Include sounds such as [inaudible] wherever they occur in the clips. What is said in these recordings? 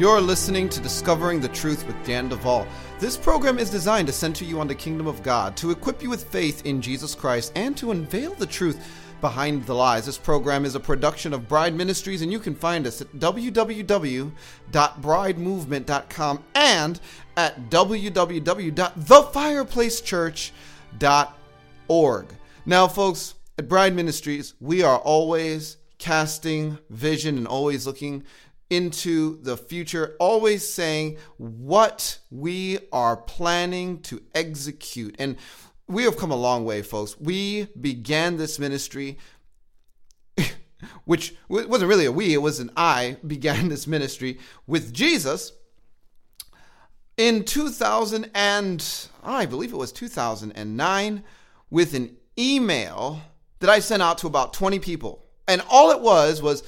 You're listening to Discovering the Truth with Dan Duval. This program is designed to center you on the kingdom of God, to equip you with faith in Jesus Christ, and to unveil the truth behind the lies. This program is a production of Bride Ministries, and you can find us at www.bridemovement.com and at www.thefireplacechurch.org. Now, folks, at Bride Ministries, we are always casting vision and always looking into the future, always saying what we are planning to execute. And we have come a long way, folks. We began this ministry, [laughs] which wasn't really a we, it was an I, began this ministry with Jesus in 2000 and I believe it was 2009 with an email that I sent out to about 20 people. And all it was was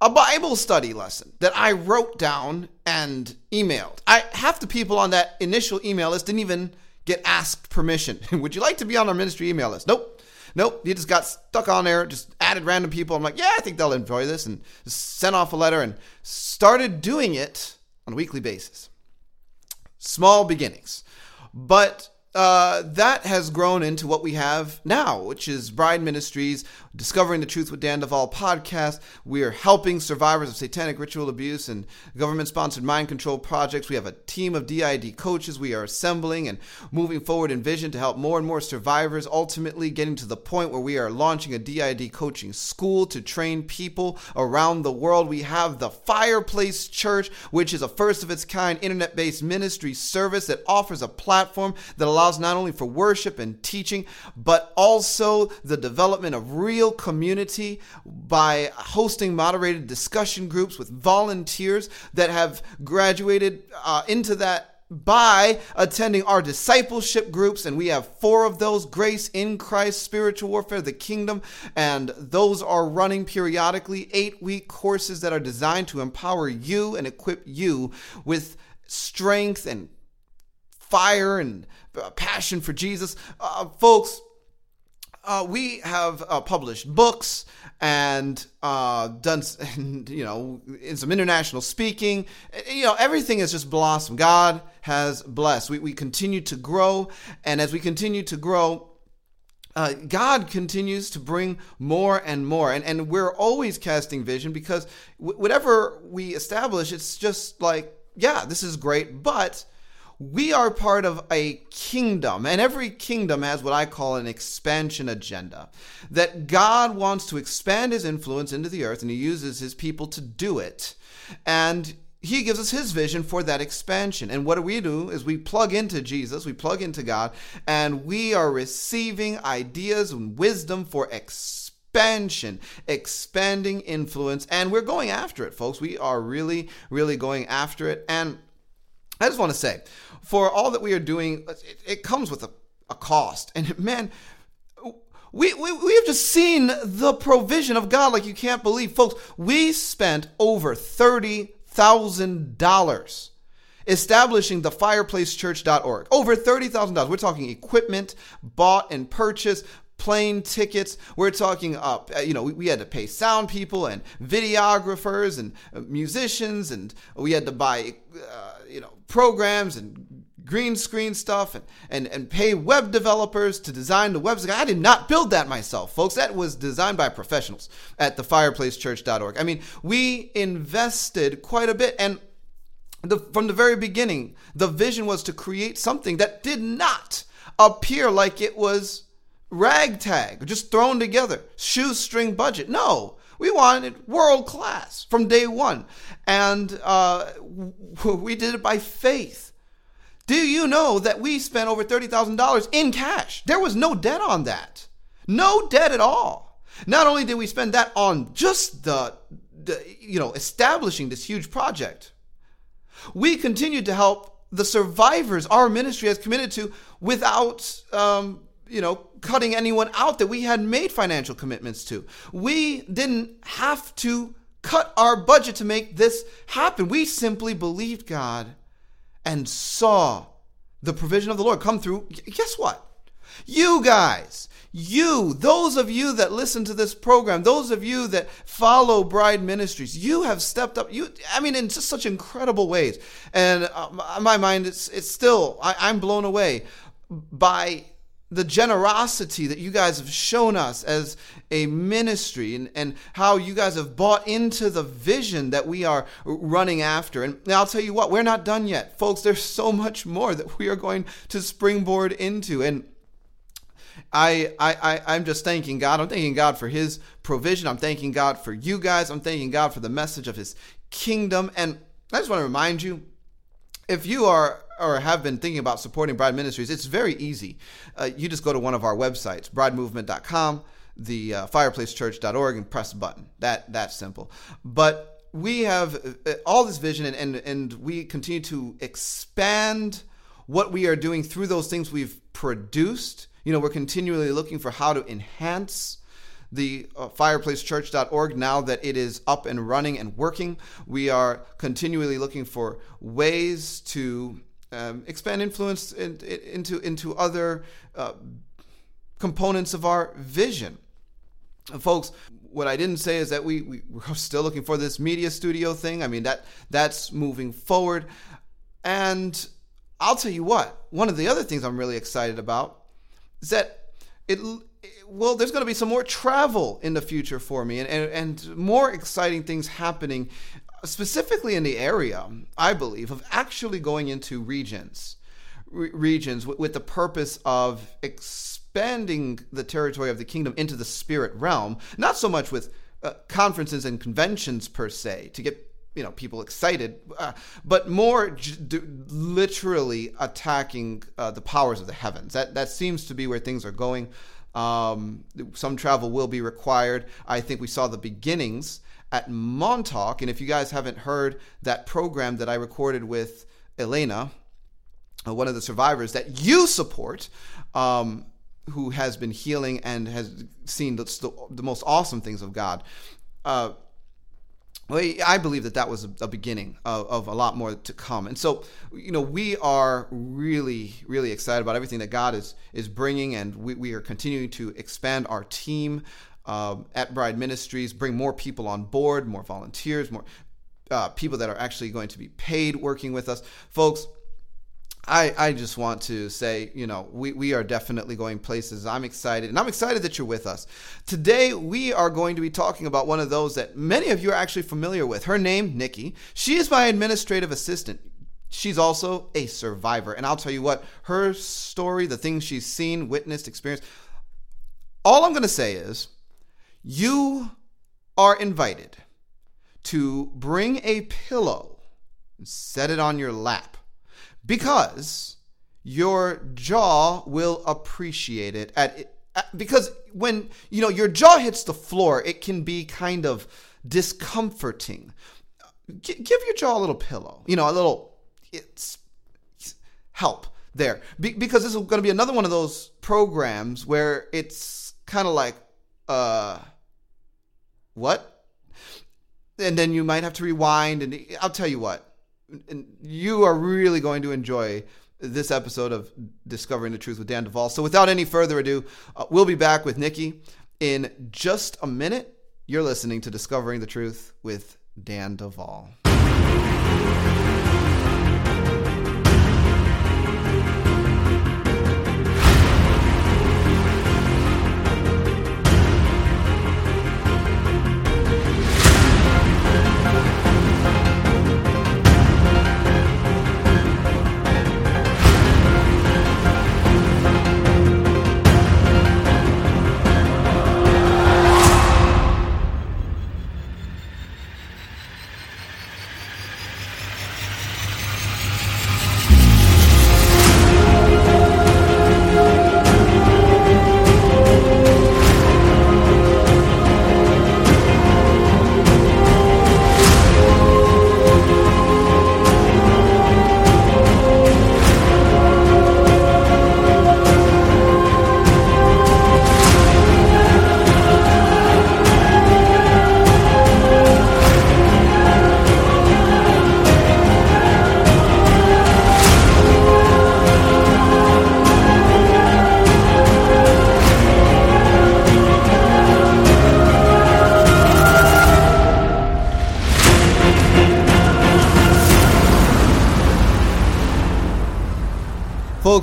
a Bible study lesson that I wrote down and emailed. I half the people on that initial email list didn't even get asked permission. [laughs] Would you like to be on our ministry email list? Nope. Nope. You just got stuck on there, just added random people. I'm like, yeah, I think they'll enjoy this, and sent off a letter and started doing it on a weekly basis. Small beginnings. But uh, that has grown into what we have now, which is Bride Ministries, Discovering the Truth with Dan Duval podcast. We are helping survivors of satanic ritual abuse and government sponsored mind control projects. We have a team of DID coaches we are assembling and moving forward in vision to help more and more survivors, ultimately getting to the point where we are launching a DID coaching school to train people around the world. We have the Fireplace Church, which is a first of its kind internet based ministry service that offers a platform that allows allows not only for worship and teaching, but also the development of real community by hosting moderated discussion groups with volunteers that have graduated uh, into that by attending our discipleship groups, and we have four of those Grace in Christ, Spiritual Warfare, the Kingdom, and those are running periodically eight week courses that are designed to empower you and equip you with strength and fire and uh, passion for Jesus. Uh, folks, uh, we have uh, published books and uh, done, [laughs] you know, in some international speaking. You know, everything has just blossomed. God has blessed. We, we continue to grow. And as we continue to grow, uh, God continues to bring more and more. And, and we're always casting vision because w- whatever we establish, it's just like, yeah, this is great, but we are part of a kingdom, and every kingdom has what I call an expansion agenda. That God wants to expand his influence into the earth, and he uses his people to do it. And he gives us his vision for that expansion. And what do we do is we plug into Jesus, we plug into God, and we are receiving ideas and wisdom for expansion, expanding influence, and we're going after it, folks. We are really, really going after it. And I just want to say, for all that we are doing, it, it comes with a, a cost. And man, we, we, we have just seen the provision of God like you can't believe. Folks, we spent over $30,000 establishing the fireplacechurch.org. Over $30,000. We're talking equipment bought and purchased, plane tickets. We're talking up, uh, you know, we, we, had to pay sound people and videographers and uh, musicians, and we had to buy, uh, you know, programs and green screen stuff and, and, and pay web developers to design the website. I did not build that myself, folks. That was designed by professionals at thefireplacechurch.org. I mean, we invested quite a bit. And the, from the very beginning, the vision was to create something that did not appear like it was ragtag, just thrown together, shoestring budget. No, we wanted world class from day one. And uh, [laughs] we did it by faith. Do you know that we spent over $30,000 in cash? There was no debt on that. No debt at all. Not only did we spend that on just the, the you know, establishing this huge project, we continued to help the survivors our ministry has committed to without um, you know cutting anyone out that we had made financial commitments to we didn't have to cut our budget to make this happen we simply believed god and saw the provision of the Lord come through, guess what? You guys, you, those of you that listen to this program, those of you that follow Bride Ministries, you have stepped up. You, I mean, in just such incredible ways. And uh, my mind, it's it's still, I, I'm blown away by the generosity that you guys have shown us as a ministry and, and how you guys have bought into the vision that we are running after. And I'll tell you what, we're not done yet. Folks, there's so much more that we are going to springboard into. And I, I, I, am just thanking God. I'm thanking God for His provision. I'm thanking God for you guys. I'm thanking God for the message of His kingdom. And I just want to remind you if you are or have been thinking about supporting Bride Ministries, it's very easy. Uh, you just go to one of our websites, bridemovement.com, the uh, fireplacechurch.org, and press a button. That that's simple. But we have uh, all this vision, and, and and we continue to expand what we are doing through those things we've produced. You know, we're continually looking for how to enhance the uh, fireplacechurch.org now that it is up and running and working. We are continually looking for ways to um, expand influence in, in, into into other uh, components of our vision. Uh, folks, what I didn't say is that we, we we're [laughs] still looking for this media studio thing. I mean that that's moving forward, and I'll tell you what. One of the other things I'm really excited about is that it well, there's going to be some more travel in the future for me and, and, and more exciting things happening specifically in the area, I believe, of actually going into regions, re- regions with, with the purpose of expanding the territory of the kingdom into the spirit realm, not so much with uh, conferences and conventions per se to get you know people excited, uh, but more j- d- literally attacking uh, the powers of the heavens. That that seems to be where things are going. Um, some travel will be required. I think we saw the beginnings at Montauk. And if you guys haven't heard that program that I recorded with Elena, uh, one of the survivors that you support, um, who has been healing and has seen the, the most awesome things of God. Uh, I believe that that was a, beginning of, of, a lot more to come, and so you know we are really, really excited about everything that God is is bringing, and we, we are continuing to expand our team uh, at Bride Ministries, bring more people on board, more volunteers, more uh, people that are actually going to be paid working with us. Folks, I, I just want to say, you know, we, we are definitely going places. I'm excited, and I'm excited that you're with us. Today, we are going to be talking about one of those that many of you are actually familiar with. Her name, Nikki. She is my administrative assistant. She's also a survivor. And I'll tell you what, her story, the things she's seen, witnessed, experienced, all I'm going to say is you are invited to bring a pillow and set it on your lap because your jaw will appreciate it at, at because when you know your jaw hits the floor it can be kind of discomforting. G- give your jaw a little pillow you know a little it's help there. Be- because this is going to be another one of those programs where it's kind of like uh what? And then you might have to rewind and i'll tell you what. You are really going to enjoy this episode of discovering the truth with dan duval so without any further ado uh, we'll be back with nikki in just a minute. You're listening to discovering the truth with dan duval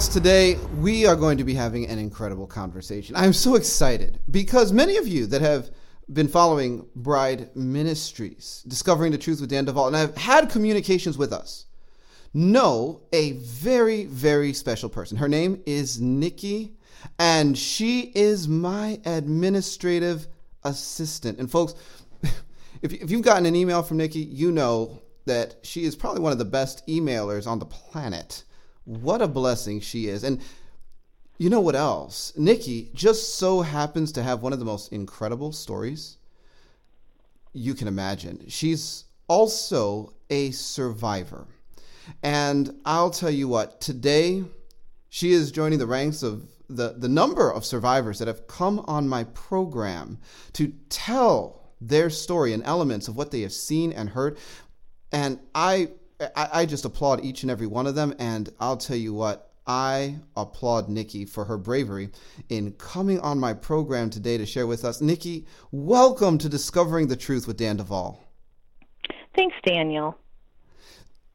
Folks, today we are going to be having an incredible conversation. I'm so excited because many of you that have been following Bride Ministries, Discovering the Truth with Dan Duval, and have had communications with us, know a very, very special person. Her name is Nikki, and she is my administrative assistant. And folks, [laughs] if you've gotten an email from Nikki, you know that she is probably one of the best emailers on the planet. What a blessing she is. And you know what else? Nikki just so happens to have one of the most incredible stories you can imagine. She's also a survivor. And I'll tell you what, today she is joining the ranks of the, the number of survivors that have come on my program to tell their story and elements of what they have seen and heard. And I I, I just applaud each and every one of them. And I'll tell you what, I applaud Nikki for her bravery in coming on my program today to share with us. Nikki, welcome to Discovering the Truth with Dan Duval. Thanks, Daniel.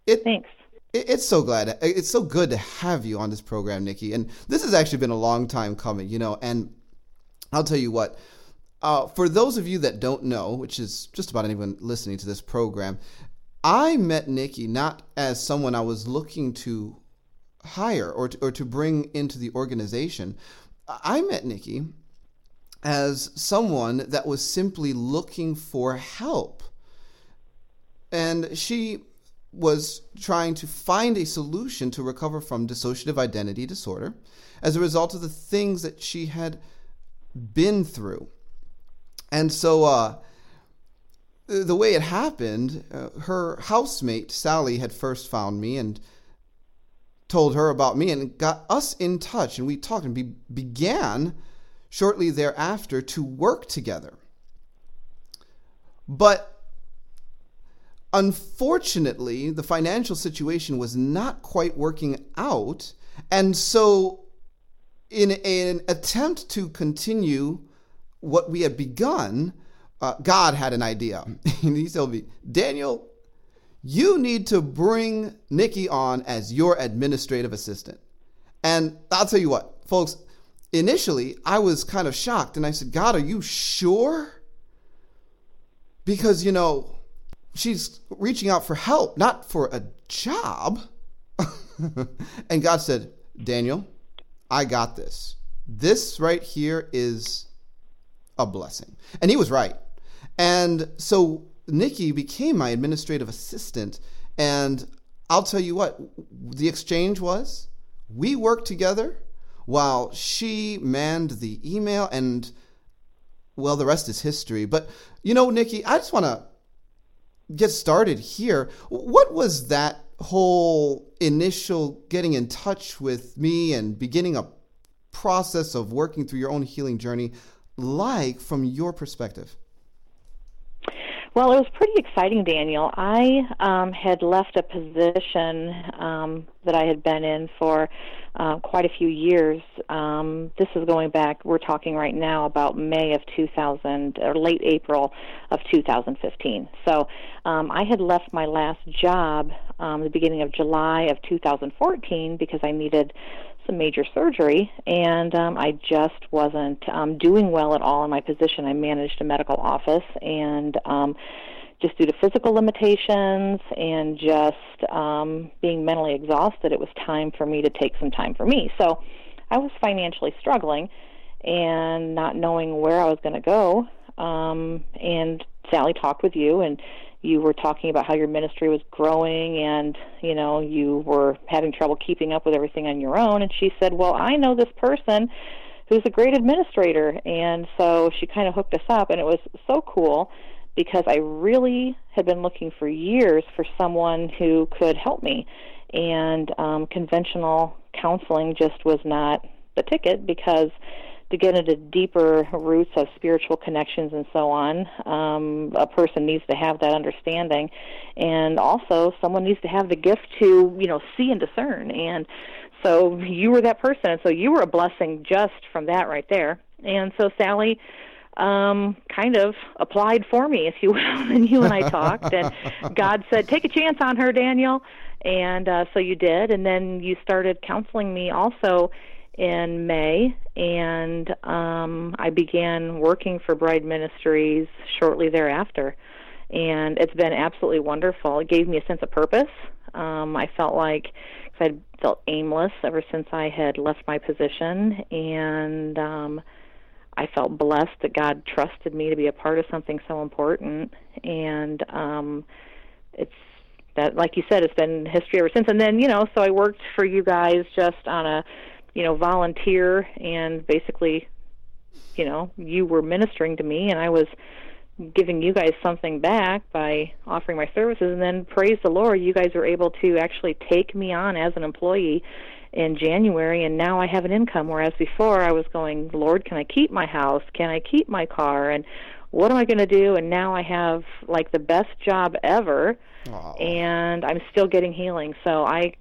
It, Thanks. It, it's so glad. It's so good to have you on this program, Nikki. And this has actually been a long time coming, you know. And I'll tell you what. Uh, for those of you that don't know, which is just about anyone listening to this program, I met Nikki not as someone I was looking to hire or to, or to bring into the organization. I met Nikki as someone that was simply looking for help. And she was trying to find a solution to recover from dissociative identity disorder as a result of the things that she had been through. And so, uh, the way it happened, uh, her housemate Sally had first found me and told her about me and got us in touch, and we talked and be- began shortly thereafter to work together. But unfortunately, the financial situation was not quite working out, and so in an attempt to continue what we had begun, uh, God had an idea. [laughs] he told me, Daniel, you need to bring Nikki on as your administrative assistant. And I'll tell you what, folks, initially I was kind of shocked and I said, God, are you sure? Because, you know, she's reaching out for help, not for a job. [laughs] and God said, Daniel, I got this. This right here is a blessing. And he was right. And so Nikki became my administrative assistant, And I'll tell you what, the exchange was we worked together while she manned the email, and well, the rest is history. But you know, Nikki, I just want to get started here. What was that whole initial getting in touch with me and beginning a process of working through your own healing journey like from your perspective? Well, it was pretty exciting, Daniel. I um, had left a position um, that I had been in for uh, quite a few years. Um, this is going back, we're talking right now about May of 2000, or late April of 2015. So um, I had left my last job um, the beginning of July of 2014 because I needed some major surgery, and um, I just wasn't um, doing well at all in my position. I managed a medical office, and um, just due to physical limitations and just um, being mentally exhausted, it was time for me to take some time for me. So I was financially struggling and not knowing where I was going to go. Um, and Sally talked with you, and you were talking about how your ministry was growing and you know you were having trouble keeping up with everything on your own. And she said well i know this person who's a great administrator. And so she kind of hooked us up and it was so cool because i really had been looking for years for someone who could help me. And um conventional counseling just was not the ticket because to get into deeper roots of spiritual connections and so on, um, a person needs to have that understanding, and also someone needs to have the gift to you know see and discern. And so you were that person, and so you were a blessing just from that right there. And so Sally um, kind of applied for me, if you [laughs] will, and you and I talked, and God said, "Take a chance on her, Daniel," and uh, so you did, and then you started counseling me also in May, and um, I began working for Bride Ministries shortly thereafter. And it's been absolutely wonderful. It gave me a sense of purpose. Um, I felt like I had felt aimless ever since I had left my position, and um, I felt blessed that God trusted me to be a part of something so important. And um, it's that, like you said, it's been history ever since. And then, you know, so I worked for you guys just on a you know, volunteer and basically, you know, you were ministering to me and I was giving you guys something back by offering my services and then praise the Lord, you guys were able to actually take me on as an employee in January and now I have an income whereas before I was going, Lord, can I keep my house? Can I keep my car? And what am I going to do? And now I have like the best job ever, Aww. and I'm still getting healing. So I,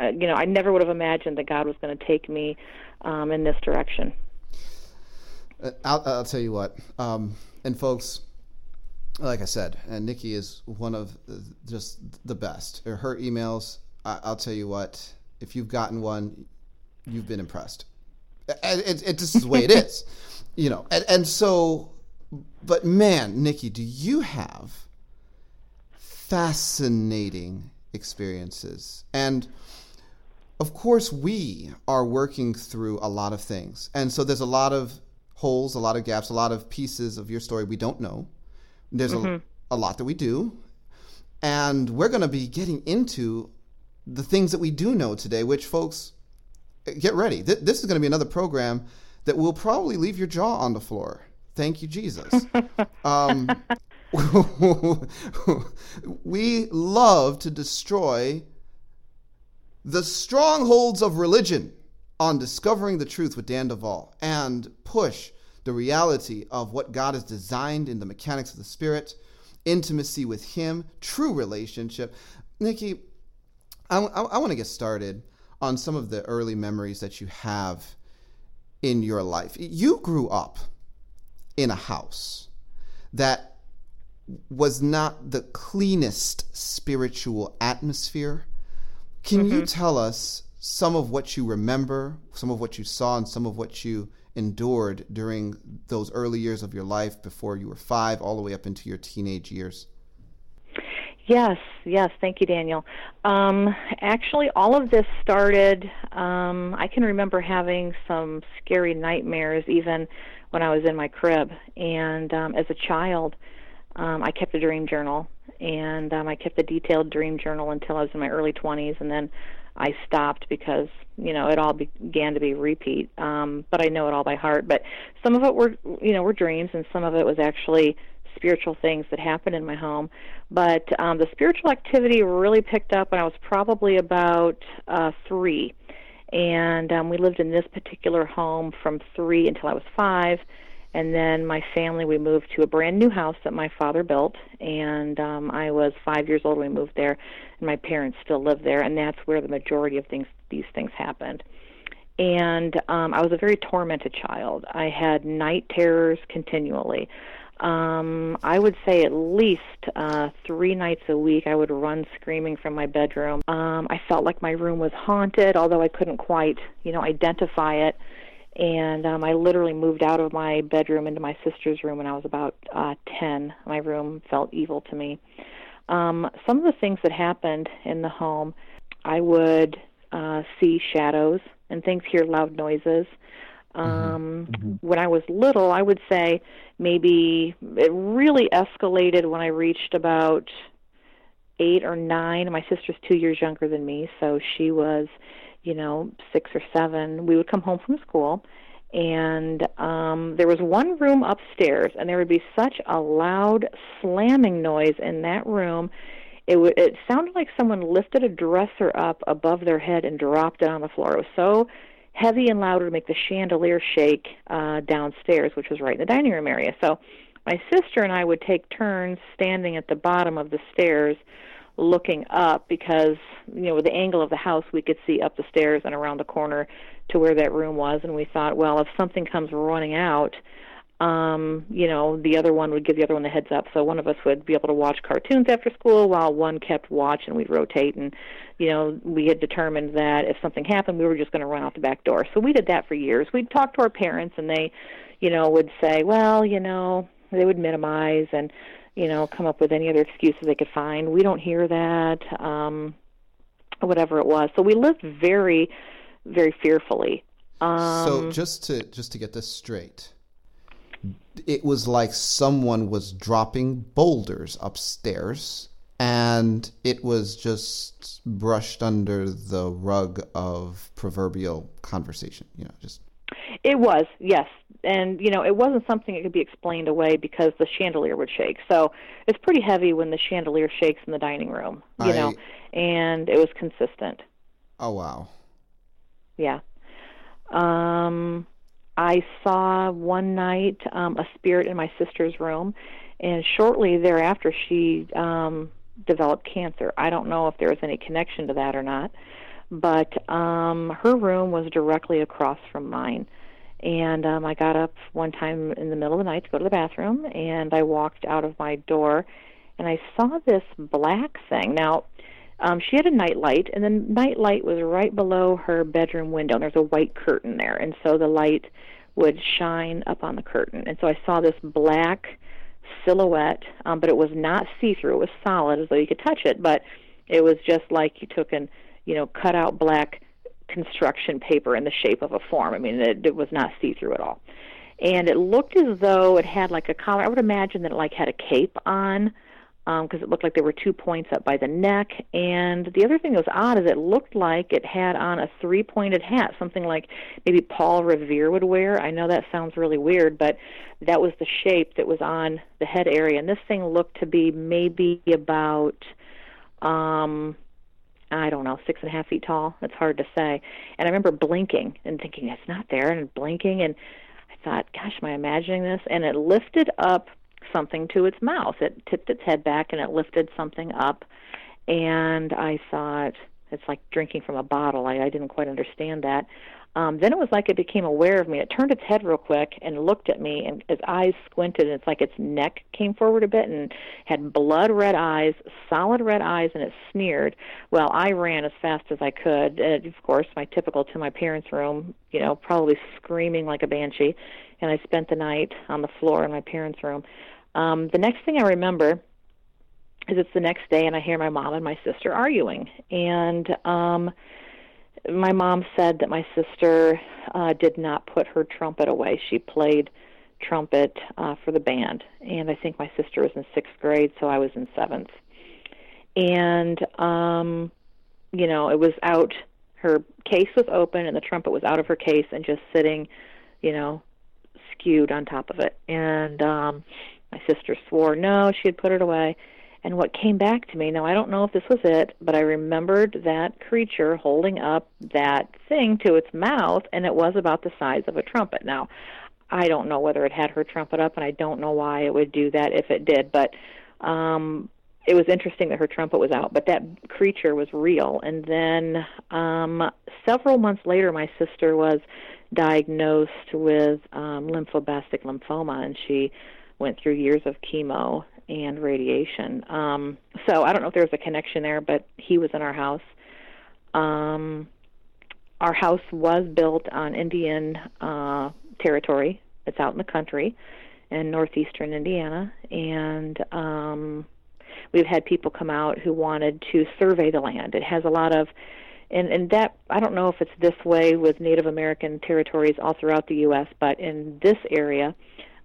uh, you know, I never would have imagined that God was going to take me um, in this direction. Uh, I'll, I'll tell you what, um, and folks, like I said, and Nikki is one of just the best. Her emails, I, will tell you what, if you've gotten one, you've been impressed. It, it, it just is the way it [laughs] is, you know. And, and so but man, Nikki, do you have fascinating experiences? And of course, we are working through a lot of things. And so there's a lot of holes, a lot of gaps, a lot of pieces of your story we don't know. There's mm-hmm. a, a lot that we do. And we're going to be getting into the things that we do know today, which, folks, get ready. Th- this is going to be another program that will probably leave your jaw on the floor. Thank you, Jesus. [laughs] um, [laughs] we love to destroy the strongholds of religion on discovering the truth with Dan Duval and push the reality of what God has designed in the mechanics of the Spirit, intimacy with Him, true relationship. Nikki, I, I, I want to get started on some of the early memories that you have in your life. You grew up in a house that was not the cleanest spiritual atmosphere. Can mm-hmm. you tell us some of what you remember, some of what you saw, and some of what you endured during those early years of your life before you were five, all the way up into your teenage years? Yes, yes. Thank you, Daniel. Um, actually, all of this started. Um, I can remember having some scary nightmares, even when I was in my crib. And um, as a child, um, I kept a dream journal, and um, I kept a detailed dream journal until I was in my early 20s, and then I stopped because you know it all began to be repeat. Um, but I know it all by heart. But some of it were you know were dreams, and some of it was actually spiritual things that happened in my home. But um, the spiritual activity really picked up when I was probably about uh, three, and um, we lived in this particular home from three until I was five. And then my family we moved to a brand new house that my father built. And um i was five years old when we moved there. And my parents still live there. And that's where the majority of things these things happened. And um i was a very tormented child. I had night terrors continually um i would say at least uh three nights a week i would run screaming from my bedroom um i felt like my room was haunted although i couldn't quite you know identify it and um, I literally moved out of my bedroom into my sister's room when I was about uh, 10. My room felt evil to me. Um, some of the things that happened in the home, I would uh, see shadows and things, hear loud noises. Mm-hmm. Um, mm-hmm. When I was little, I would say maybe it really escalated when I reached about eight or nine. My sister's two years younger than me, so she was you know, six or seven, we would come home from school and um there was one room upstairs and there would be such a loud slamming noise in that room it would it sounded like someone lifted a dresser up above their head and dropped it on the floor it was so heavy and louder to make the chandelier shake uh downstairs which was right in the dining room area. So my sister and I would take turns standing at the bottom of the stairs looking up because you know with the angle of the house we could see up the stairs and around the corner to where that room was. And we thought well if something comes running out um you know the other one would give the other one the heads up so one of us would be able to watch cartoons after school while one kept watch and we'd rotate and you know we had determined that if something happened we were just going to run out the back door so we did that for years we'd talk to our parents and they you know would say well you know they would minimize and you know, come up with any other excuses they could find. We don't hear that, um, whatever it was. So we lived very, very fearfully. Um, so just to just to get this straight, it was like someone was dropping boulders upstairs, and it was just brushed under the rug of proverbial conversation. You know, just it was, yes. And, you know, it wasn't something that could be explained away because the chandelier would shake. So it's pretty heavy when the chandelier shakes in the dining room, you I... know, and it was consistent. Oh, wow. Yeah. Um, I saw one night um, a spirit in my sister's room, and shortly thereafter, she um, developed cancer. I don't know if there was any connection to that or not, but um, her room was directly across from mine. And um, I got up one time in the middle of the night to go to the bathroom, and I walked out of my door, and I saw this black thing. Now, um, she had a nightlight, and the nightlight was right below her bedroom window. And there's a white curtain there, and so the light would shine up on the curtain. And so I saw this black silhouette, um, but it was not see-through. It was solid, as though you could touch it, but it was just like you took an, you know, cut out black construction paper in the shape of a form. I mean, it, it was not see through at all. And it looked as though it had like a collar. I would imagine that it like had a cape on because um, it looked like there were two points up by the neck. And the other thing that was odd is it looked like it had on a three pointed hat, something like maybe Paul Revere would wear. I know that sounds really weird, but that was the shape that was on the head area. And this thing looked to be maybe about um I don't know, six and a half feet tall. It's hard to say. And I remember blinking and thinking, it's not there, and blinking. And I thought, gosh, am I imagining this? And it lifted up something to its mouth. It tipped its head back and it lifted something up. And I thought, it's like drinking from a bottle. I, I didn't quite understand that. Um, then it was like it became aware of me. It turned its head real quick and looked at me, and its eyes squinted, and it's like its neck came forward a bit and had blood red eyes, solid red eyes, and it sneered. Well, I ran as fast as I could. And of course, my typical to my parents' room, you know, probably screaming like a banshee. And I spent the night on the floor in my parents' room. Um, the next thing I remember is it's the next day, and I hear my mom and my sister arguing, and um, my mom said that my sister uh, did not put her trumpet away. She played trumpet uh, for the band, and I think my sister was in sixth grade, so I was in seventh. and um, you know, it was out. Her case was open, and the trumpet was out of her case and just sitting, you know, skewed on top of it. And um, my sister swore no, she had put it away. And what came back to me, now I don't know if this was it, but I remembered that creature holding up that thing to its mouth, and it was about the size of a trumpet. Now, I don't know whether it had her trumpet up, and I don't know why it would do that if it did, but um, it was interesting that her trumpet was out, but that creature was real. And then um, several months later, my sister was diagnosed with um, lymphoblastic lymphoma, and she went through years of chemo and radiation. Um, so I don't know if there's a connection there, but he was in our house. Um, our house was built on Indian uh, territory. It's out in the country in northeastern Indiana, and um, we've had people come out who wanted to survey the land. It has a lot of and and that I don't know if it's this way with Native American territories all throughout the U.S., but in this area,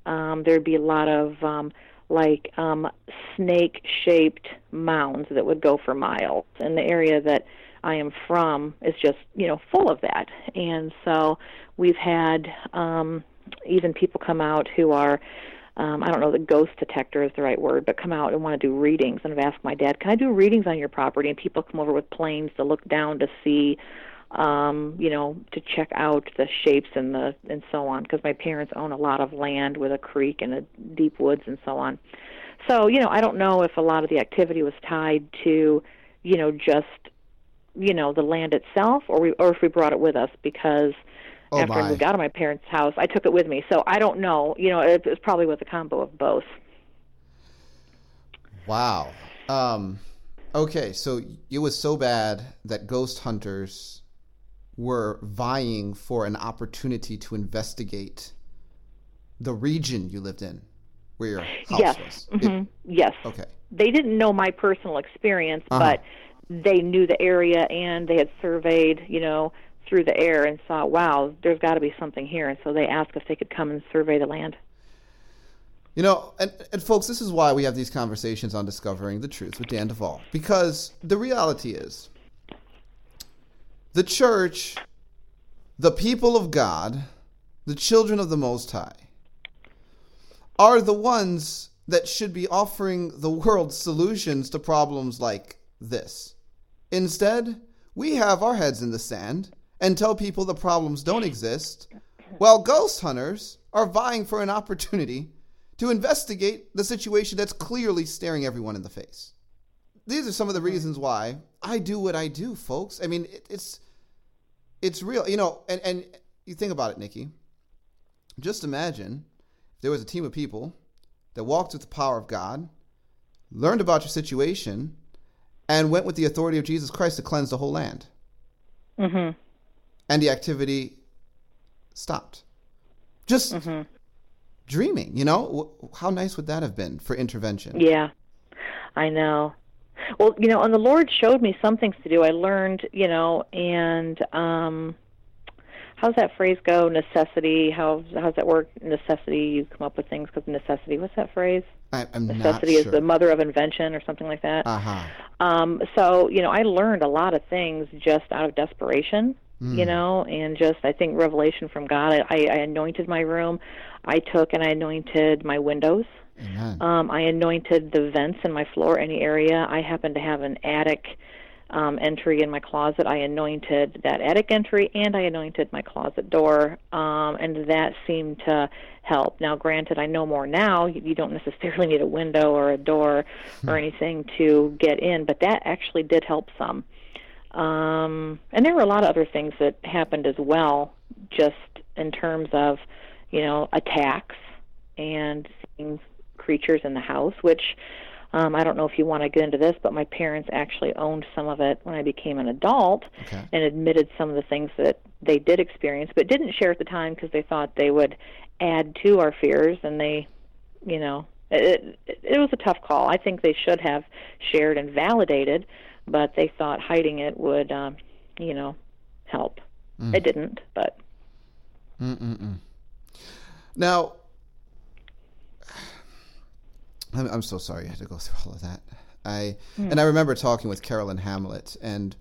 um, there'd be a lot of um, like um, snake-shaped mounds that would go for miles. And the area that I am from is just you know full of that. And so we've had um, even people come out who are um, I don't know the ghost detector is the right word, but come out and want to do readings. And I've asked my dad, can I do readings on your property? And people come over with planes to look down to see, um, you know, to check out the shapes and the and so on. Because my parents own a lot of land with a creek and a deep woods and so on. So you know, I don't know if a lot of the activity was tied to, you know, just you know the land itself, or we or if we brought it with us because Oh, after my. I moved out of my parents' house. I took it with me, so I don't know. You know, it, was probably with a combo of both. Wow. Um, okay, so it was so bad that ghost hunters were vying for an opportunity to investigate the region you lived in, where your house yes, was. It- hmm yes. okay. They didn't know my personal experience, Uh-huh. but they knew the area and they had surveyed, you know, through the air and saw, wow, there's got to be something here, and so they asked if they could come and survey the land. You know, and, and folks, this is why we have these conversations on discovering the truth with Dan Duval. Because the reality is, the church, the people of God, the children of the Most High, are the ones that should be offering the world solutions to problems like this. Instead, we have our heads in the sand and tell people the problems don't exist, while ghost hunters are vying for an opportunity to investigate the situation that's clearly staring everyone in the face. These are some of the reasons why I do what I do, folks. I mean, it, it's it's real, you know. And and you think about it, Nikki. Just imagine if there was a team of people that walked with the power of God, learned about your situation, and went with the authority of Jesus Christ to cleanse the whole land, Mm-hmm. and the activity stopped. Just Mm-hmm. dreaming, you know? How nice would that have been for intervention? Yeah, I know. Well, you know, and the Lord showed me some things to do. I learned, you know, and um how's that phrase go? Necessity. How how's that work? Necessity. You come up with things because necessity. What's that phrase? I, I'm not Necessity sure. is the mother of invention, or something like that. uh-huh. Um, so you know, I learned a lot of things just out of desperation. Mm. You know, and just I think revelation from God. I, I, I anointed my room. I took and I anointed my windows. Um, I anointed the vents in my floor, any area. I happen to have an attic um, entry in my closet. I anointed that attic entry and I anointed my closet door, um, and that seemed to help. Now, granted, I know more now. You, you don't necessarily [laughs] need a window or a door or anything to get in, but that actually did help some. Um, and there were a lot of other things that happened as well, just in terms of, you know, attacks and seeing creatures in the house, which um, I don't know if you want to get into this, but my parents actually owned some of it when I became an adult Okay. and admitted some of the things that they did experience, but didn't share at the time because they thought they would add to our fears, and they, you know, it, it, it was a tough call. I think they should have shared and validated, but they thought hiding it would, um, you know, help. It didn't, but Mm-mm-mm. Now, I'm, I'm so sorry you had to go through all of that. I and I remember talking with Carolyn Hamlet, and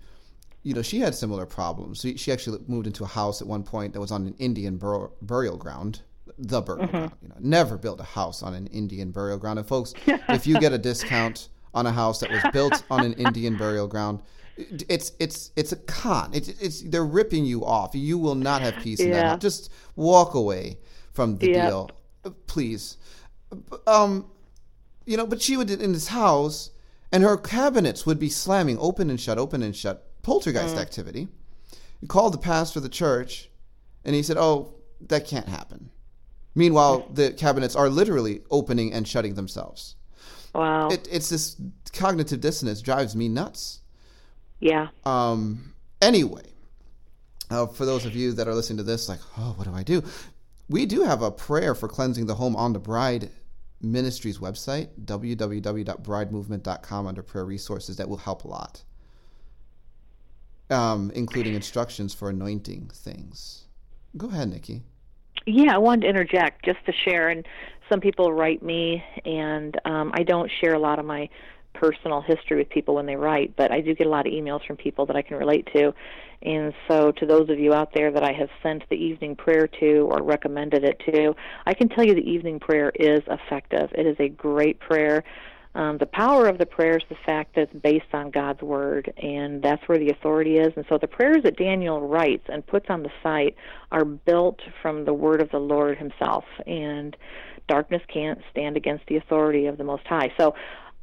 you know she had similar problems. She, she actually moved into a house at one point that was on an Indian bur- burial ground, the burial ground. You know, never built a house on an Indian burial ground. And folks, [laughs] if you get a discount on a house that was built on an Indian burial ground, it's it's it's a con. It's it's they're ripping you off. You will not have peace in that house. Just walk away from the deal, please. Um, you know, but she would in this house, and her cabinets would be slamming open and shut, open and shut. Poltergeist activity. You called the pastor of the church, and he said, "Oh, that can't happen." Meanwhile, the cabinets are literally opening and shutting themselves. Wow. It, it's this cognitive dissonance drives me nuts. yeah. Um, anyway, uh, for those of you that are listening to this, like, oh, what do I do? We do have a prayer for cleansing the home on the Bride Ministries website, www.bridemovement.com, under prayer resources that will help a lot, um, including instructions for anointing things. Go ahead, Nikki. Yeah, I wanted to interject just to share. And some people write me, and um, I don't share a lot of my personal history with people when they write, but I do get a lot of emails from people that I can relate to. And so, to those of you out there that I have sent the evening prayer to or recommended it to, I can tell you the evening prayer is effective. It is a great prayer. Um, the power of the prayer is the fact that it's based on God's word, and that's where the authority is. And so the prayers that Daniel writes and puts on the site are built from the word of the Lord Himself, and darkness can't stand against the authority of the Most High. So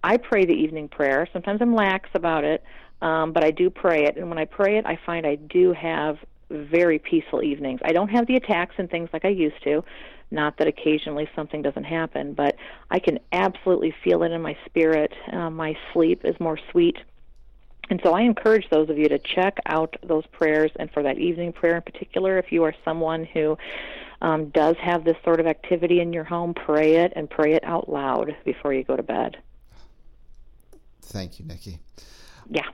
I pray the evening prayer. Sometimes I'm lax about it, um, but I do pray it, and when I pray it, I find I do have very peaceful evenings. I don't have the attacks and things like I used to. Not that occasionally something doesn't happen, but I can absolutely feel it in my spirit. Uh, my sleep is more sweet. And so I encourage those of you to check out those prayers, and for that evening prayer in particular, if you are someone who um, does have this sort of activity in your home, pray it and pray it out loud before you go to bed. Thank you, Nikki. Yeah.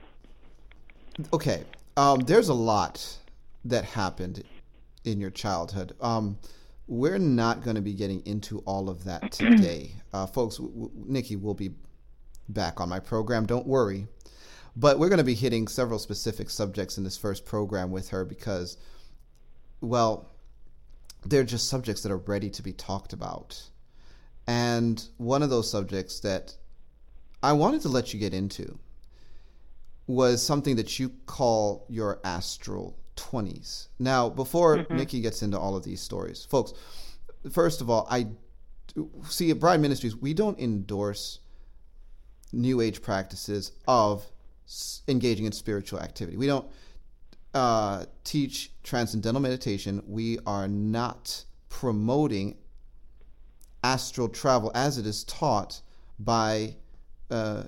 Okay, um, there's a lot that happened in your childhood. Um, we're not going to be getting into all of that [clears throat] today, uh, folks. W- w- Nikki will be back on my program. Don't worry, but we're going to be hitting several specific subjects in this first program with her because, well, they're just subjects that are ready to be talked about, and one of those subjects that I wanted to let you get into was something that you call your astral 20s. Now, before Nikki gets into all of these stories, folks, first of all, I see at Bride Ministries, we don't endorse new age practices of engaging in spiritual activity. We don't uh, teach transcendental meditation. We are not promoting astral travel as it is taught by uh,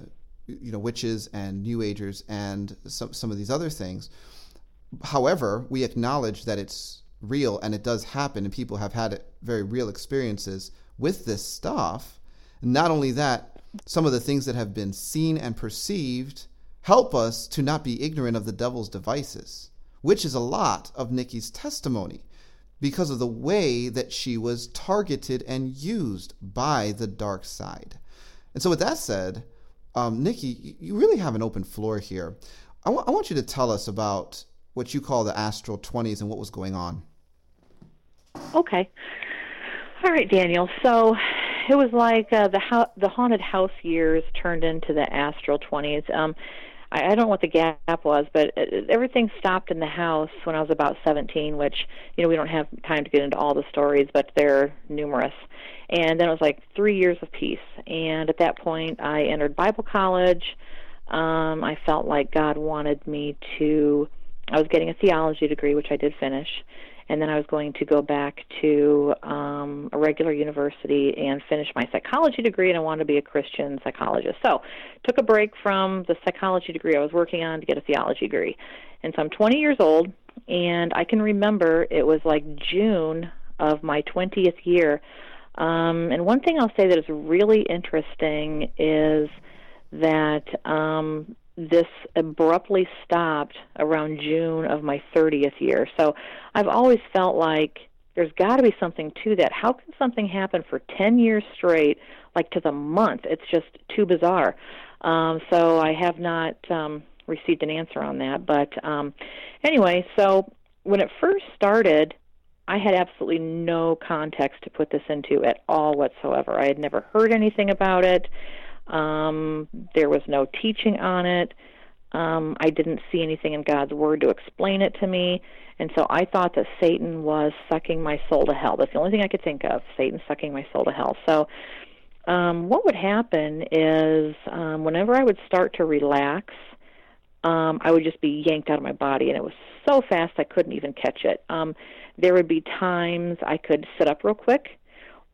you know witches and new agers and some some of these other things however we acknowledge that it's real and it does happen and people have had very real experiences with this stuff not only that some of the things that have been seen and perceived help us to not be ignorant of the devil's devices which is a lot of Nikki's testimony because of the way that she was targeted and used by the dark side. And so, with that said, um, Nikki, you really have an open floor here. I want you to tell us about what you call the astral 20s and what was going on. Okay. All right, Daniel. So it was like uh, the the haunted house years turned into the astral twenties. Um, I, I don't know what the gap was, but it, everything stopped in the house when I was about seventeen. Which you know we don't have time to get into all the stories, but they're numerous. And then it was like three years of peace. And at that point, I entered Bible college. Um, I felt like God wanted me to. I was getting a theology degree, which I did finish and then I was going to go back to um, a regular university and finish my psychology degree, and I wanted to be a Christian psychologist. So, took a break from the psychology degree I was working on to get a theology degree. And so I'm 20 years old, and I can remember it was like June of my 20th year. Um, and one thing I'll say that is really interesting is that um, this abruptly stopped around June of my 30th year. So I've always felt like there's got to be something to that. How can something happen for 10 years straight, like to the month? It's just too bizarre. Um, so I have not um, received an answer on that. But um, anyway, so when it first started, I had absolutely no context to put this into at all whatsoever. I had never heard anything about it. Um, there was no teaching on it. Um, I didn't see anything in God's Word to explain it to me. And so I thought that Satan was sucking my soul to hell. That's the only thing I could think of Satan sucking my soul to hell. So um, what would happen is um, whenever I would start to relax, um, I would just be yanked out of my body, and it was so fast I couldn't even catch it. Um, there would be times I could sit up real quick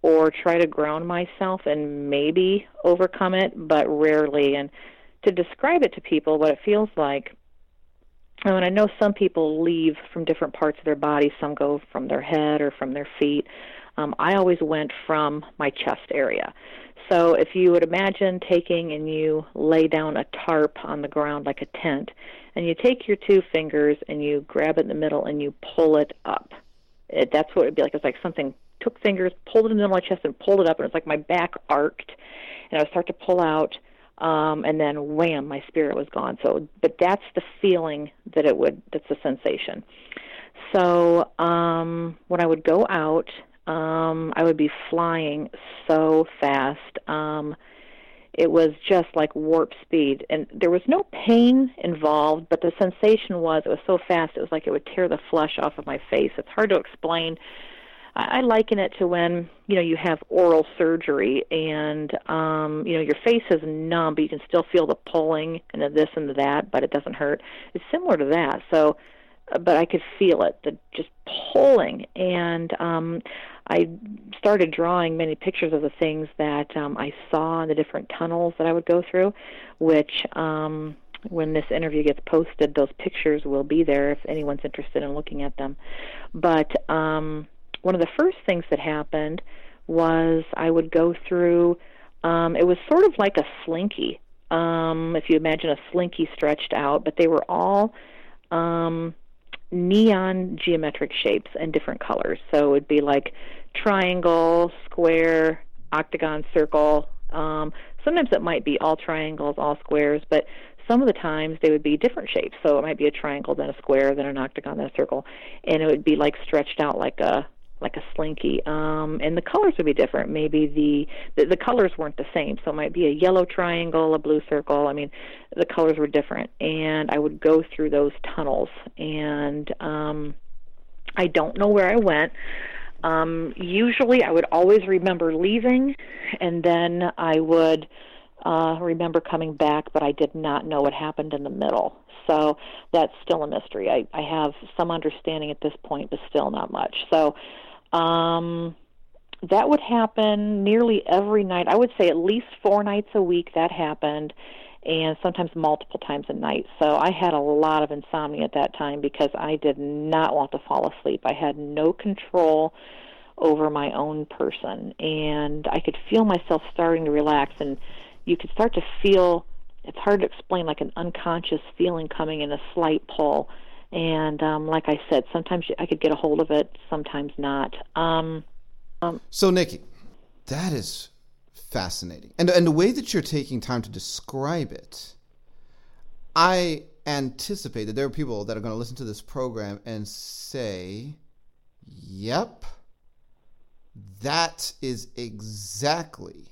or try to ground myself and maybe overcome it, but rarely. And to describe it to people, what it feels like, and I know some people leave from different parts of their body, some go from their head or from their feet. Um, I always went from my chest area. So if you would imagine taking and you lay down a tarp on the ground like a tent, and you take your two fingers and you grab it in the middle and you pull it up. It, that's what it would be like. It's like something took fingers, pulled it in the middle of my chest, and pulled it up, and it's like my back arced, and I would start to pull out, um, and then wham, my spirit was gone. So, but that's the feeling that it would. That's the sensation. So um, when I would go out, um, I would be flying so fast. Um, it was just like warp speed, and there was no pain involved, but the sensation was it was so fast. It was like it would tear the flesh off of my face. It's hard to explain I liken it to when you know you have oral surgery and um, you know your face is numb, but you can still feel the pulling and the this and the that, but it doesn't hurt. It's similar to that. So, uh, but I could feel it, the just pulling, and um, I started drawing many pictures of the things that um, I saw in the different tunnels that I would go through, which. Um, when this interview gets posted, those pictures will be there if anyone's interested in looking at them. But um, one of the first things that happened was I would go through. Um, it was sort of like a slinky, um, if you imagine a slinky stretched out, but they were all um, neon geometric shapes and different colors. So it would be like triangle, square, octagon, circle. Um, sometimes it might be all triangles, all squares, but some of the times they would be different shapes. So it might be a triangle, then a square, then an octagon, then a circle, and it would be like stretched out like a like a slinky. Um, and the colors would be different. Maybe the, the the colors weren't the same, so it might be a yellow triangle, a blue circle. I mean, the colors were different, and I would go through those tunnels, and um, I don't know where I went. Um, usually, I would always remember leaving, and then I would uh, remember coming back, but I did not know what happened in the middle. So that's still a mystery. I, I have some understanding at this point, but still not much. So um, that would happen nearly every night. I would say at least four nights a week that happened, and sometimes multiple times a night. So I had a lot of insomnia at that time because I did not want to fall asleep. I had no control over my own person, and I could feel myself starting to relax, and you could start to feel. It's hard to explain, like an unconscious feeling coming in a slight pull and um, like I said, sometimes I could get a hold of it, sometimes not. Um, um, so, Nikki, that is fascinating, and and the way that you're taking time to describe it, I anticipate that there are people that are going to listen to this program and say, "Yep, that is exactly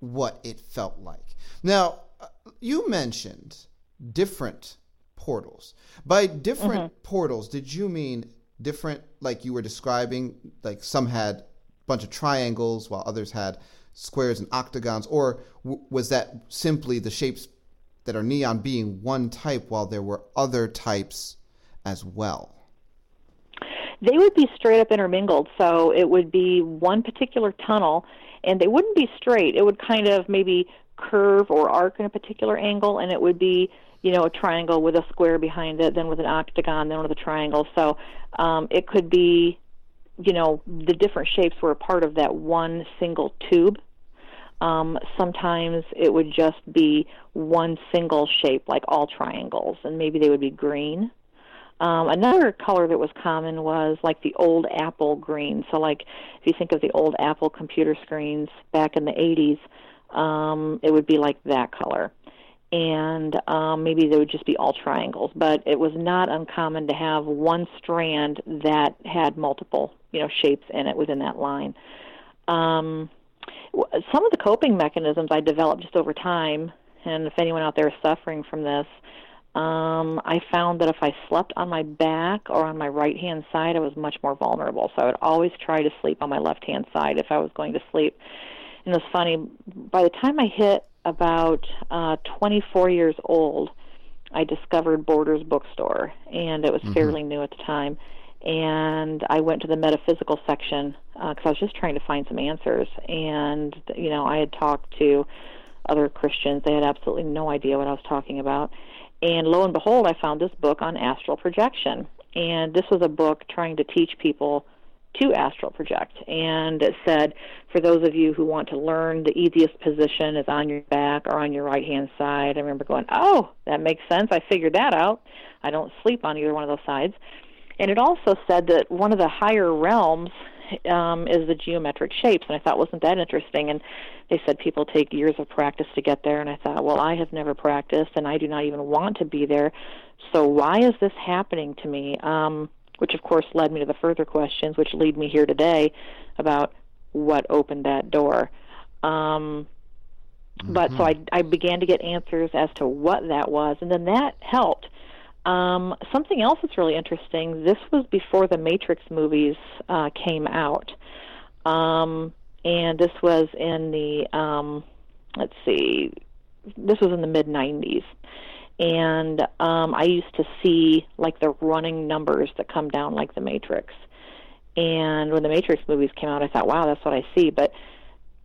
what it felt like." Now, uh, you mentioned different portals. By different mm-hmm. portals, did you mean different, like you were describing, like some had a bunch of triangles while others had squares and octagons, or w- was that simply the shapes that are neon being one type while there were other types as well? They would be straight up intermingled, so it would be one particular tunnel, and they wouldn't be straight. It would kind of maybe curve or arc in a particular angle, and it would be you know, a triangle with a square behind it, then with an octagon, then with a triangle. So um, it could be, you know, the different shapes were a part of that one single tube. Um, sometimes it would just be one single shape, like all triangles, and maybe they would be green. Um, another color that was common was like the old Apple green. So, like if you think of the old Apple computer screens back in the 80s, um, it would be like that color. And um, maybe they would just be all triangles, but it was not uncommon to have one strand that had multiple, you know, shapes in it within that line. Um, some of the coping mechanisms I developed just over time, and if anyone out there is suffering from this, um, I found that if I slept on my back or on my right hand side, I was much more vulnerable. So I would always try to sleep on my left hand side if I was going to sleep. And it was funny, by the time I hit about uh, 24 years old, I discovered Borders Bookstore, and it was mm-hmm. fairly new at the time. And I went to the metaphysical section because uh, I was just trying to find some answers. And, you know, I had talked to other Christians. They had absolutely no idea what I was talking about and lo and behold, I found this book on astral projection. And this was a book trying to teach people to astral project. And it said, for those of you who want to learn, the easiest position is on your back or on your right hand side. I remember going, oh, that makes sense. I figured that out. I don't sleep on either one of those sides. And it also said that one of the higher realms um, is the geometric shapes. And I thought, wasn't that interesting? And they said people take years of practice to get there. And I thought, well, I have never practiced, and I do not even want to be there. So why is this happening to me? Um, which, of course, led me to the further questions, which lead me here today about what opened that door. Um, mm-hmm. But so I, I began to get answers as to what that was, and then that helped. Um, something else that's really interesting. This was before the Matrix movies uh, came out. Um, and this was in the um, let's see, this was in the mid '90s, and um, I used to see like the running numbers that come down like the Matrix. And when the Matrix movies came out, I thought, wow, that's what I see. But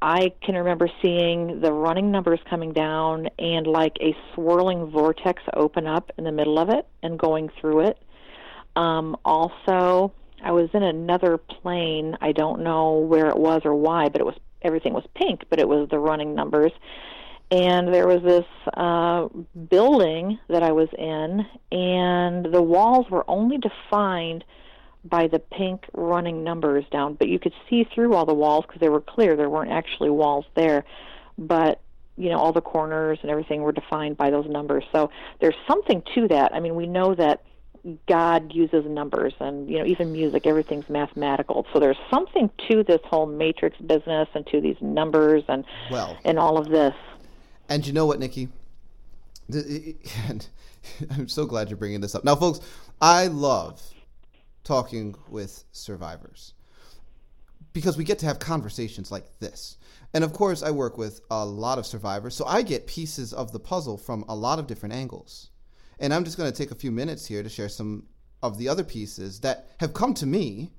I can remember seeing the running numbers coming down and like a swirling vortex open up in the middle of it and going through it. Um, also, I was in another plane. I don't know where it was or why, but it was everything was pink, but it was the running numbers. And there was this uh, building that I was in, and the walls were only defined by the pink running numbers down, but you could see through all the walls because they were clear. There weren't actually walls there, but you know all the corners and everything were defined by those numbers. So there's something to that. I mean, we know that God uses numbers and you know even music everything's mathematical so there's something to this whole matrix business and to these numbers and well and all of this and you know what Nikki? And [laughs] I'm so glad you're bringing this up. Now folks I love talking with survivors because we get to have conversations like this. And of course I work with a lot of survivors so I get pieces of the puzzle from a lot of different angles. And I'm just going to take a few minutes here to share some of the other pieces that have come to me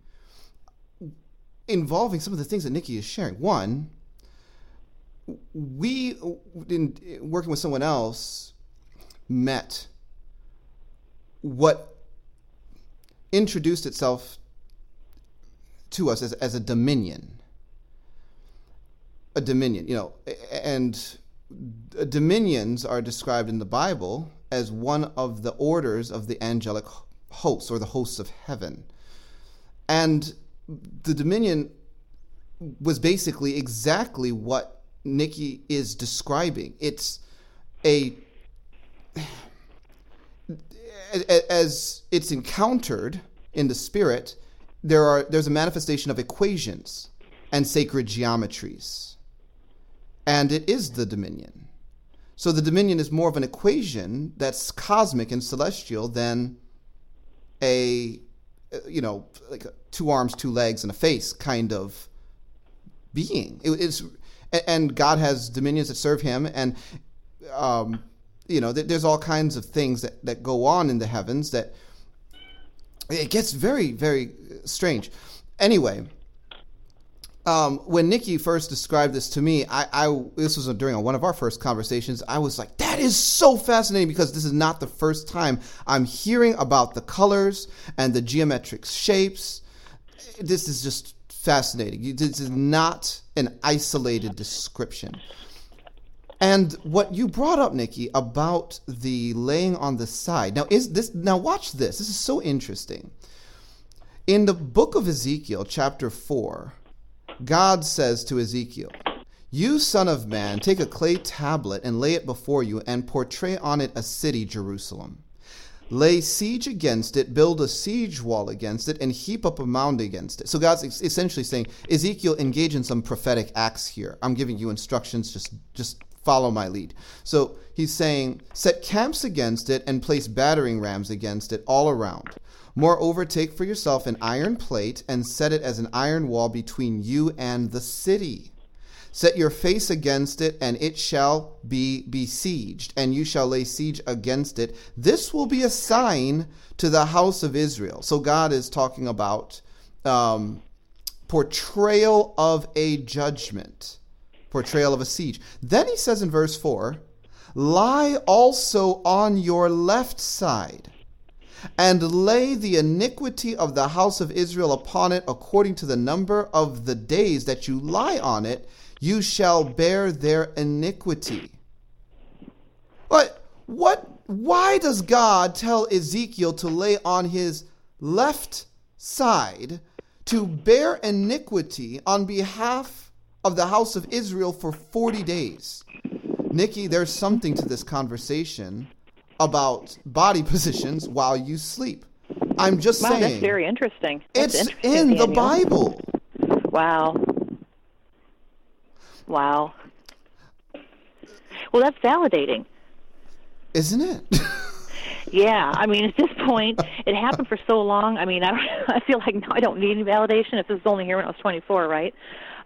involving some of the things that Nikki is sharing. One, we, in working with someone else, met what introduced itself to us as, as a dominion. A dominion, you know, and dominions are described in the Bible as one of the orders of the angelic hosts or the hosts of heaven. And the dominion was basically exactly what Nikki is describing. It's [sighs] a as it's encountered in the spirit, there are there's a manifestation of equations and sacred geometries. And it is the dominion. So the dominion is more of an equation that's cosmic and celestial than a, you know, like two arms, two legs, and a face kind of being. It, it's and God has dominions that serve Him, and um, you know, there's all kinds of things that that go on in the heavens that it gets very, very strange. Anyway um, when Nikki first described this to me, I, I this was during one of our first conversations. I was like, "That is so fascinating because this is not the first time I'm hearing about the colors and the geometric shapes. This is just fascinating. This is not an isolated description." And what you brought up, Nikki, about the laying on the side. Now, is this now? Watch this. This is so interesting. In the book of Ezekiel, chapter four God says to Ezekiel, You, son of man, take a clay tablet and lay it before you, and portray on it a city, Jerusalem. Lay siege against it, build a siege wall against it, and heap up a mound against it. So God's essentially saying, Ezekiel, engage in some prophetic acts here. I'm giving you instructions, just just follow my lead. So he's saying, set camps against it and place battering rams against it all around. Moreover, take for yourself an iron plate and set it as an iron wall between you and the city. Set your face against it, and it shall be besieged, and you shall lay siege against it. This will be a sign to the house of Israel. So God is talking about um, portrayal of a judgment portrayal of a siege. Then he says in verse 4 Lie also on your left side, and lay the iniquity of the house of Israel upon it according to the number of the days that you lie on it, you shall bear their iniquity. What? What? Why does God tell Ezekiel to lay on his left side to bear iniquity on behalf of the house of Israel for 40 days. Nikki, there's something to this conversation about body [laughs] positions while you sleep. I'm just wow, saying. That's very interesting. That's it's interesting, in Daniel. the Bible. Wow. Wow. Well, that's validating. Isn't it? [laughs] yeah, I mean, at this point, it happened for so long. I mean, I, [laughs] I feel like now I don't need any validation if this was only here when I was 24, right?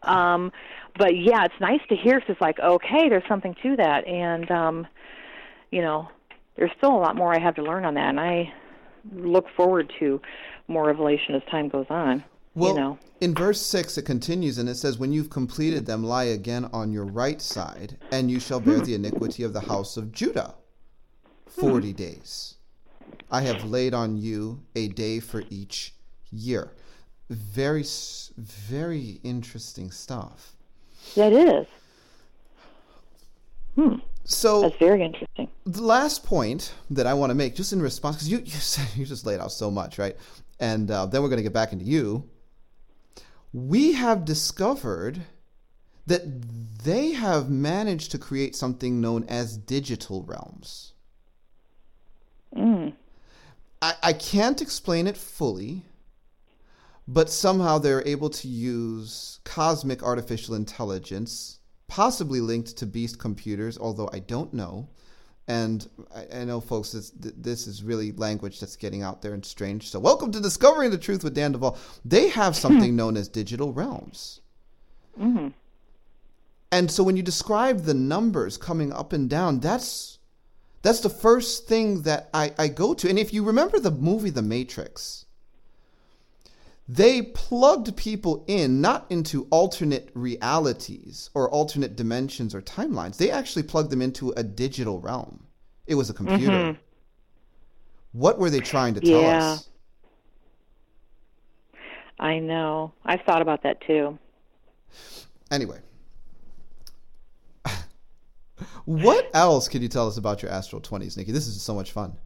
Um, but yeah, it's nice to hear. Cause it's like, okay, there's something to that, and um, you know, there's still a lot more I have to learn on that, and I look forward to more revelation as time goes on. Well, you know. in verse 6, it continues and it says, When you've completed them, lie again on your right side, and you shall bear the iniquity of the house of Judah 40 days. I have laid on you a day for each year. Very, very interesting stuff. That is. Hmm. So that's very interesting. The last point that I want to make, just in response, because you [laughs] you, said, you just laid out so much, right? And uh, then we're going to get back into you. We have discovered that they have managed to create something known as digital realms. Mm. I, I can't explain it fully, but somehow they're able to use cosmic artificial intelligence, possibly linked to beast computers, although I don't know. And I, I know, folks, this, this, is really language that's getting out there and strange. So, welcome to Discovering the Truth with Dan Duval. They have something [laughs] known as digital realms. Mm-hmm. And so, when you describe the numbers coming up and down, that's that's the first thing that I, I go to. And if you remember the movie The Matrix, they plugged people in not into alternate realities or alternate dimensions or timelines. They actually plugged them into a digital realm. It was a computer. Mm-hmm. What were they trying to tell yeah. us? I know. I've thought about that too. Anyway, [laughs] what else can you tell us about your astral 20s, Nikki? This is so much fun.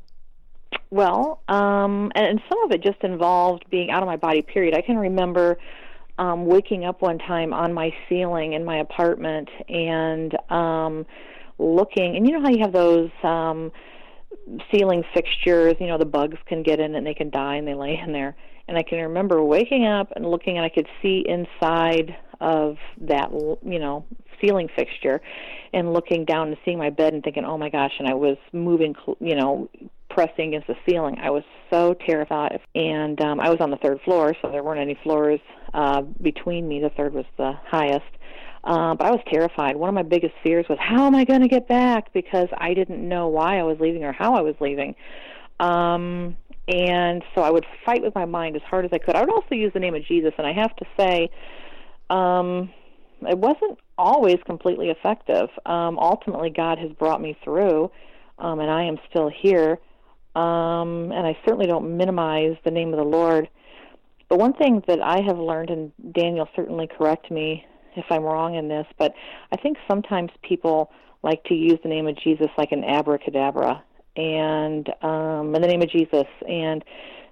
Well, um, and, some of it just involved being out of my body. Period. I can remember um, waking up one time on my ceiling in my apartment and um, looking, and you know how you have those um, ceiling fixtures. You know the bugs can get in and they can die and they lay in there. And I can remember waking up and looking, and I could see inside of that, you know, ceiling fixture, and looking down and seeing my bed and thinking, "Oh my gosh!" And I was moving, you know, pressing against the ceiling. I was so terrified, and um, I was on the third floor, so there weren't any floors uh, between me. The third was the highest. Uh, but I was terrified. One of my biggest fears was how am I going to get back because I didn't know why I was leaving or how I was leaving. Um, and so I would fight with my mind as hard as I could. I would also use the name of Jesus, and I have to say, um, it wasn't always completely effective. Um, ultimately, God has brought me through, um, and I am still here. Um, and I certainly don't minimize the name of the Lord. But one thing that I have learned, and Daniel certainly correct me if I'm wrong in this, but I think sometimes people like to use the name of Jesus like an abracadabra and um, in the name of Jesus, and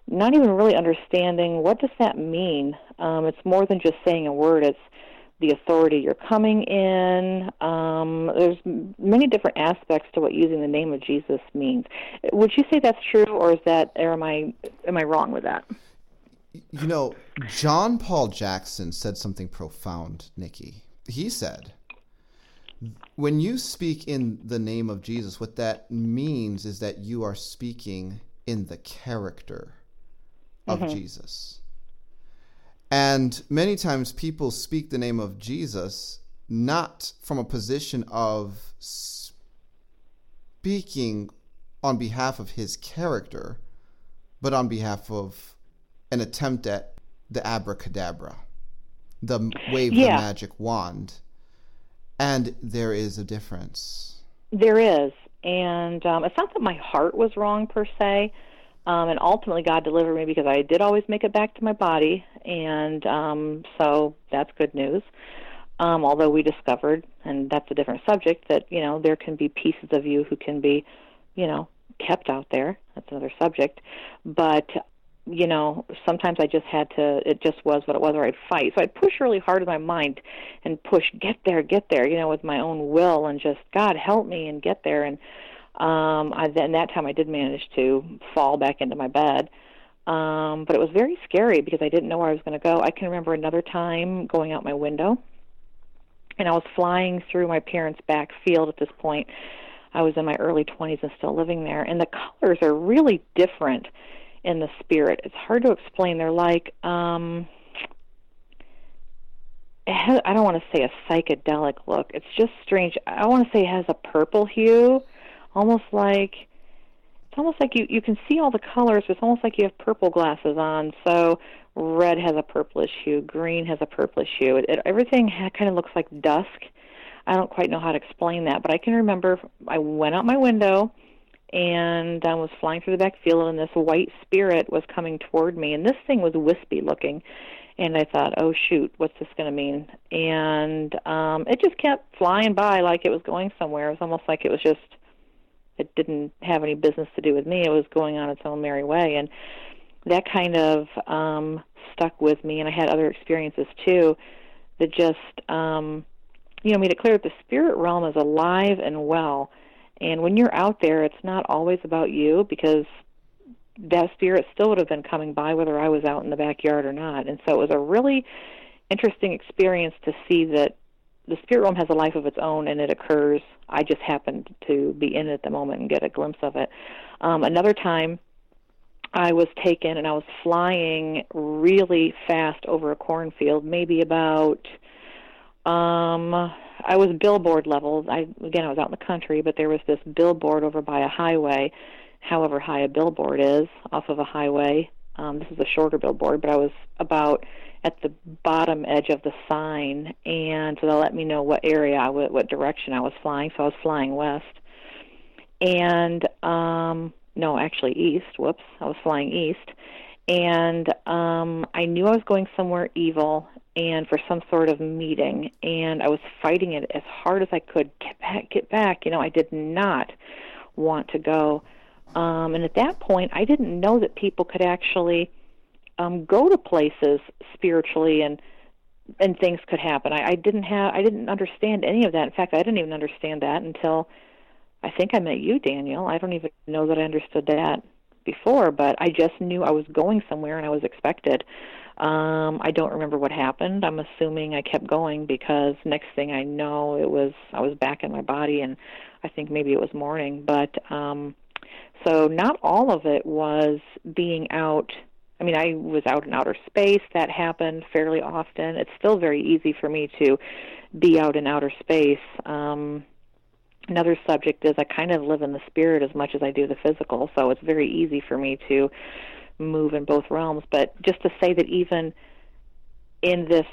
not even really understanding what does that mean. Um, it's more than just saying a word; it's the authority you're coming in. Um, there's many different aspects to what using the name of Jesus means. Would you say that's true, or is that, or am I am I wrong with that? You know, John Paul Jackson said something profound, Nikki. He said, when you speak in the name of Jesus, what that means is that you are speaking in the character of mm-hmm. Jesus. And many times people speak the name of Jesus not from a position of speaking on behalf of his character, but on behalf of an attempt at the abracadabra, the wave yeah. the magic wand. And there is a difference. There is. And um, it's not that my heart was wrong per se. Um, and ultimately, God delivered me because I did always make it back to my body. And um, so that's good news. Um, although we discovered, and that's a different subject, that, you know, there can be pieces of you who can be, you know, kept out there. That's another subject. But you know, sometimes I just had to, it just was what it was, or I'd fight. So I'd push really hard in my mind and push, get there, get there, you know, with my own will and just, God, help me and get there. And um, I, then that time I did manage to fall back into my bed. Um, but it was very scary because I didn't know where I was going to go. I can remember another time going out my window and I was flying through my parents' back field at this point. I was in my early 20s and still living there, and the colors are really different in the spirit. It's hard to explain. They're like um has, I don't want to say a psychedelic look. It's just strange. I want to say it has a purple hue, almost like it's almost like you you can see all the colors. But it's almost like you have purple glasses on. So red has a purplish hue, green has a purplish hue. It, it, everything ha- kind of looks like dusk. I don't quite know how to explain that, but I can remember I went out my window and I was flying through the back field, and this white spirit was coming toward me, and this thing was wispy looking. And I thought, oh shoot, what's this going to mean? And um, it just kept flying by like it was going somewhere. It was almost like it was just, it didn't have any business to do with me. It was going on its own merry way, and that kind of um, stuck with me. And I had other experiences too that just, um, you know, made it clear that the spirit realm is alive and well and when you're out there, it's not always about you because that spirit still would have been coming by whether I was out in the backyard or not. And so it was a really interesting experience to see that the spirit realm has a life of its own and it occurs. I just happened to be in it at the moment and get a glimpse of it. Um, another time, I was taken and I was flying really fast over a cornfield, maybe about um I was billboard level. I again I was out in the country, but there was this billboard over by a highway, however high a billboard is off of a highway. Um this is a shorter billboard, but I was about at the bottom edge of the sign and so they let me know what area I w- what direction I was flying. So I was flying west. And um no, actually east. Whoops. I was flying east and um, I knew I was going somewhere evil and for some sort of meeting, and I was fighting it as hard as I could. Get back, get back. You know, I did not want to go. Um, and at that point, I didn't know that people could actually um, go to places spiritually and and things could happen. I, I didn't have, I didn't understand any of that. In fact, I didn't even understand that until I think I met you, Daniel. I don't even know that I understood that before, but I just knew I was going somewhere and I was expected. Um, I don't remember what happened. I'm assuming I kept going because next thing I know, it was I was back in my body, and I think maybe it was morning. But um, so not all of it was being out. I mean, I was out in outer space. That happened fairly often. It's still very easy for me to be out in outer space. Um, another subject is I kind of live in the spirit as much as I do the physical, so it's very easy for me to move in both realms. But just to say that even in this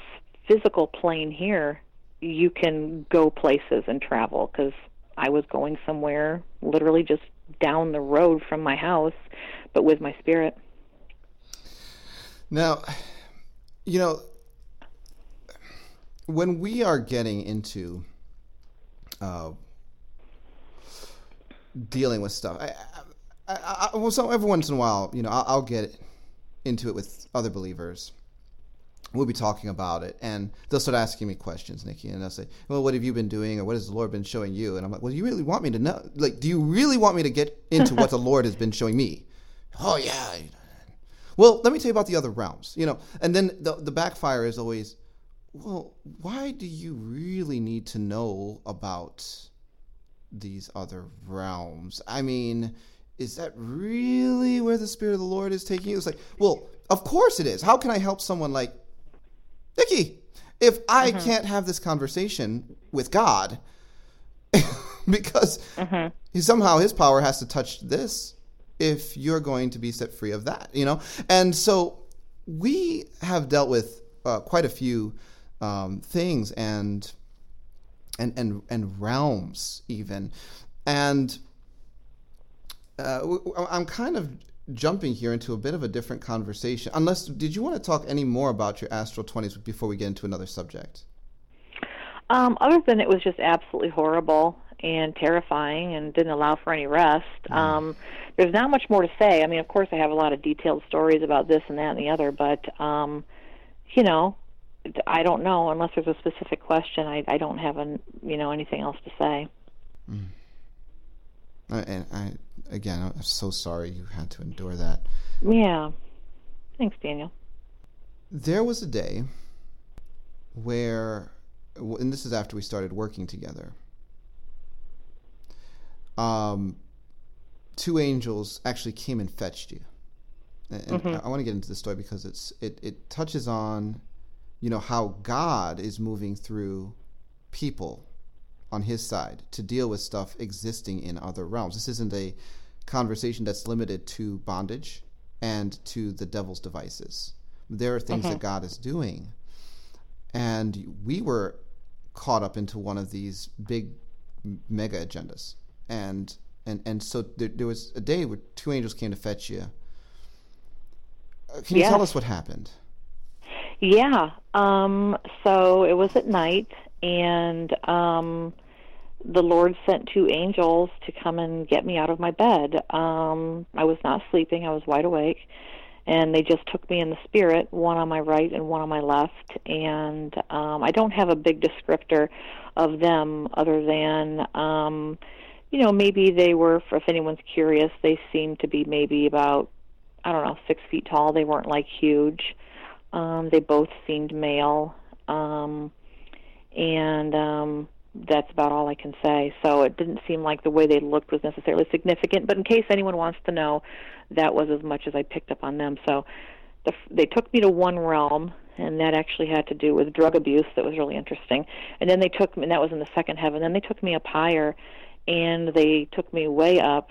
physical plane here, you can go places and travel because I was going somewhere literally just down the road from my house, but with my spirit. Now, you know, when we are getting into uh, dealing with stuff. I, I, I, well, so every once in a while, you know, I'll, I'll, get into it with other believers. we'll be talking about it and they'll start asking me questions nikki and they'll say well what have you been doing or what has the lord been showing you and i'm like well you really want me to know like do you really want me to get into what the [laughs] lord has been showing me oh yeah well let me tell you about the other realms you know and then the, the backfire is always well why do you really need to know about these other realms i mean is that really where the spirit of the lord is taking you it's like well of course it is how can i help someone like Nikki, if I mm-hmm. can't have this conversation with God, [laughs] because mm-hmm. somehow his power has to touch this if you're going to be set free of that, you know? And so we have dealt with uh, quite a few um, things and, and, and, and realms, even. And uh, I'm kind of jumping here into a bit of a different conversation. Unless, did you want to talk any more about your astral 20s before we get into another subject? Um, other than it was just absolutely horrible and terrifying and didn't allow for any rest. Mm. Um, there's not much more to say. I mean, of course, I have a lot of detailed stories about this and that and the other, but, um, you know, I don't know unless there's a specific question. I, I don't have an, you know anything else to say. Mm. And I, again, I'm so sorry you had to endure that. Yeah. Thanks, Daniel. There was a day where, and this is after we started working together. Um, two angels actually came and fetched you. And mm-hmm. I, I want to get into the story because it's it, it touches on, you know, how God is moving through people on his side to deal with stuff existing in other realms. This isn't a conversation that's limited to bondage and to the devil's devices. There are things that God is doing. And we were caught up into one of these big mega agendas. And and and so there, there was a day where two angels came to fetch you. Uh, can you tell us what happened? Yeah. Um, so it was at night, and um, the Lord sent two angels to come and get me out of my bed. Um, I was not sleeping, I was wide awake. And they just took me in the spirit, one on my right and one on my left. And um, I don't have a big descriptor of them other than, um, you know, maybe they were, if anyone's curious, they seemed to be maybe about, I don't know, six feet tall. They weren't like huge. Um, they both seemed male. Um, and um, that's about all I can say. So it didn't seem like the way they looked was necessarily significant. But in case anyone wants to know, that was as much as I picked up on them. So the, they took me to one realm, and that actually had to do with drug abuse. That was really interesting. And then they took me, and that was in the second heaven. Then they took me up higher, and they took me way up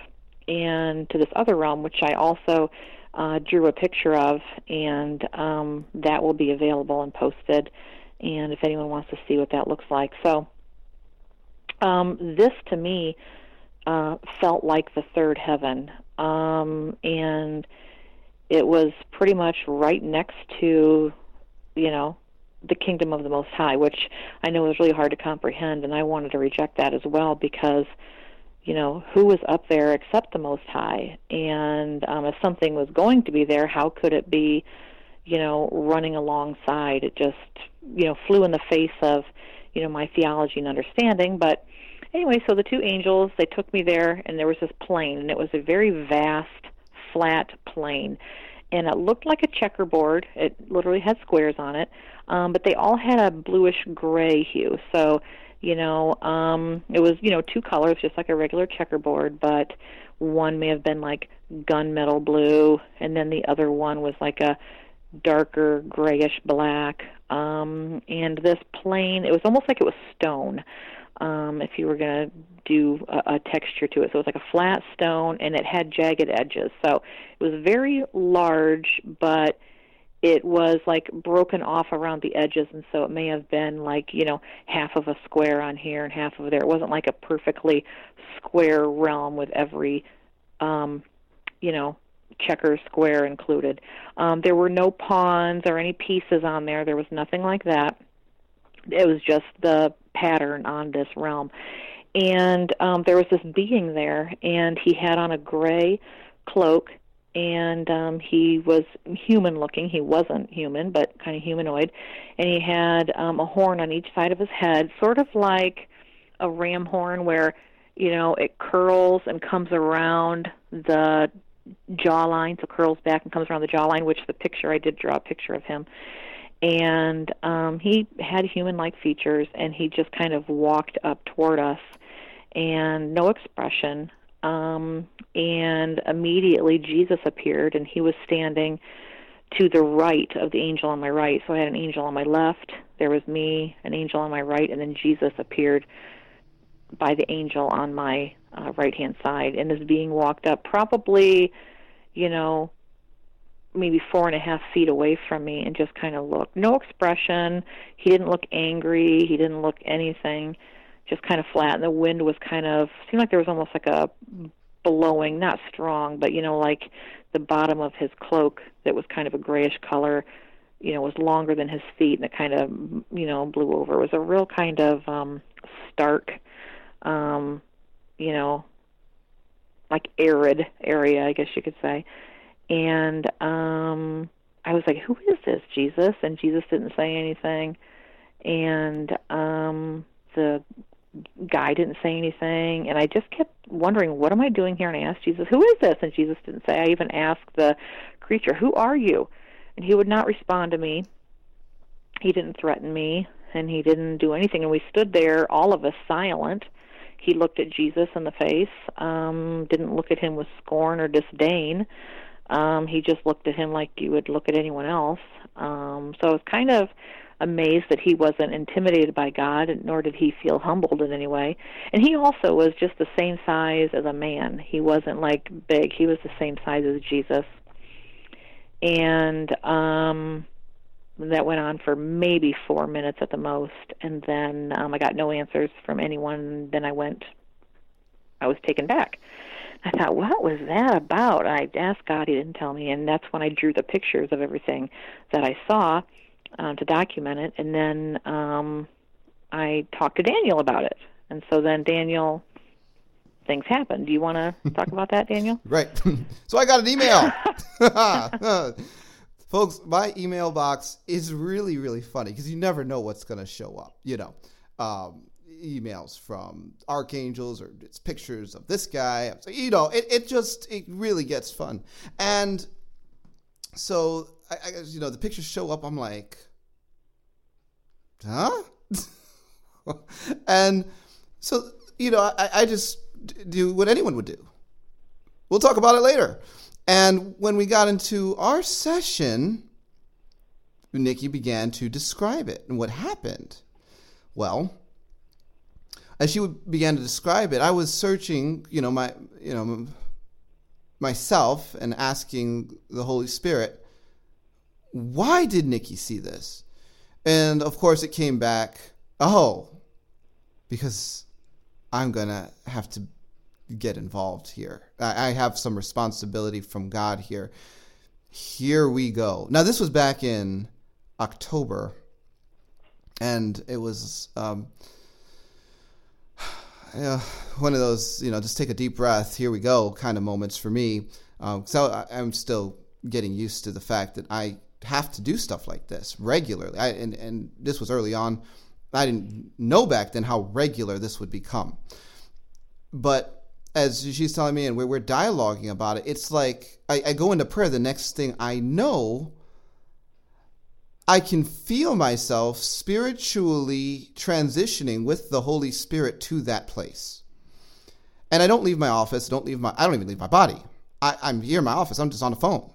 and to this other realm, which I also uh, drew a picture of, and um, that will be available and posted. And if anyone wants to see what that looks like, so um, this to me uh, felt like the third heaven, um, and it was pretty much right next to, you know, the kingdom of the Most High, which I know is really hard to comprehend, and I wanted to reject that as well because, you know, who was up there except the Most High? And um, if something was going to be there, how could it be, you know, running alongside? It just, you know, flew in the face of, you know, my theology and understanding, but anyway, so the two angels they took me there, and there was this plane, and it was a very vast, flat plane, and it looked like a checkerboard. It literally had squares on it, um, but they all had a bluish gray hue. So, you know, um, it was you know two colors, just like a regular checkerboard, but one may have been like gunmetal blue, and then the other one was like a darker grayish black. Um, and this plane, it was almost like it was stone um, if you were going to do a, a texture to it. So it was like a flat stone and it had jagged edges. So it was very large, but it was like broken off around the edges and so it may have been like you know half of a square on here and half of there it wasn't like a perfectly square realm with every um you know checker square included um there were no pawns or any pieces on there there was nothing like that it was just the pattern on this realm. And um, there was this being there, and he had on a gray cloak, and um, he was human looking. He wasn't human, but kind of humanoid, and he had um, a horn on each side of his head, sort of like a ram horn, where you know it curls and comes around the jawline, so curls back and comes around the jawline. Which the picture I did draw a picture of him, and um, he had human-like features, and he just kind of walked up toward us, and no expression um, and immediately Jesus appeared, and he was standing to the right of the angel on my right. So I had an angel on my left, there was me, an angel on my right, and then Jesus appeared by the angel on my uh, right hand side. And this being walked up probably, you know, maybe four and a half feet away from me and just kind of looked. No expression. He didn't look angry. He didn't look anything just kind of flat, and the wind was kind of seemed like there was almost like a blowing, not strong, but you know, like the bottom of his cloak that was kind of a grayish color, you know, was longer than his feet, and it kind of you know blew over. It was a real kind of um, stark, um, you know, like arid area, I guess you could say, and um, I was like, "Who is this, Jesus?" And Jesus didn't say anything, and um, the guy didn't say anything. And i just kept wondering what am i doing here? And i asked jesus who is this? And jesus didn't say. I even asked the creature who are you? And he would not respond to me. He didn't threaten me and he didn't do anything. And we stood there all of us silent. He looked at jesus in the face um didn't look at him with scorn or disdain um he just looked at him like you would look at anyone else um so I was kind of amazed that he wasn't intimidated by God, nor did he feel humbled in any way. And he also was just the same size as a man. He wasn't like big. He was the same size as Jesus. And um that went on for maybe four minutes at the most, and then um, I got no answers from anyone. Then I went, I was taken back. I thought, what was that about? I asked God, He didn't tell me, and that's when I drew the pictures of everything that I saw uh, to document it, and then um, I talked to Daniel about it, and so then Daniel things happened. Do you want to [laughs] talk about that, Daniel? Right. [laughs] so I got an email. [laughs] Folks, my email box is really, really funny because you never know what's going to show up. You know, um, emails from archangels or it's pictures of this guy. So, you know, it, it just, it really gets fun. And so I, I you know the pictures show up. I'm like, huh? [laughs] and so you know I, I just do what anyone would do. We'll talk about it later. And when we got into our session, Nikki began to describe it and what happened. Well, as she began to describe it, I was searching, you know, my, you know, myself and asking the Holy Spirit, why did Nikki see this? And of course, it came back, oh, because I'm to have to get involved here. I, have some responsibility from God here. Here we go. Now, this was back in October, and it was um, yeah, [sighs] one of those, you know, just take a deep breath, here we go kind of moments for me. Um, so I'm still getting used to the fact that I have to do stuff like this regularly. I, and, and this was early on. I didn't know back then how regular this would become. But as she's telling me, and we're, we're dialoguing about it, it's like I, I go into prayer. The next thing I know, I can feel myself spiritually transitioning with the Holy Spirit to that place. And I don't leave my office. Don't leave my. I don't even leave my body. I, I'm here in my office. I'm just on the phone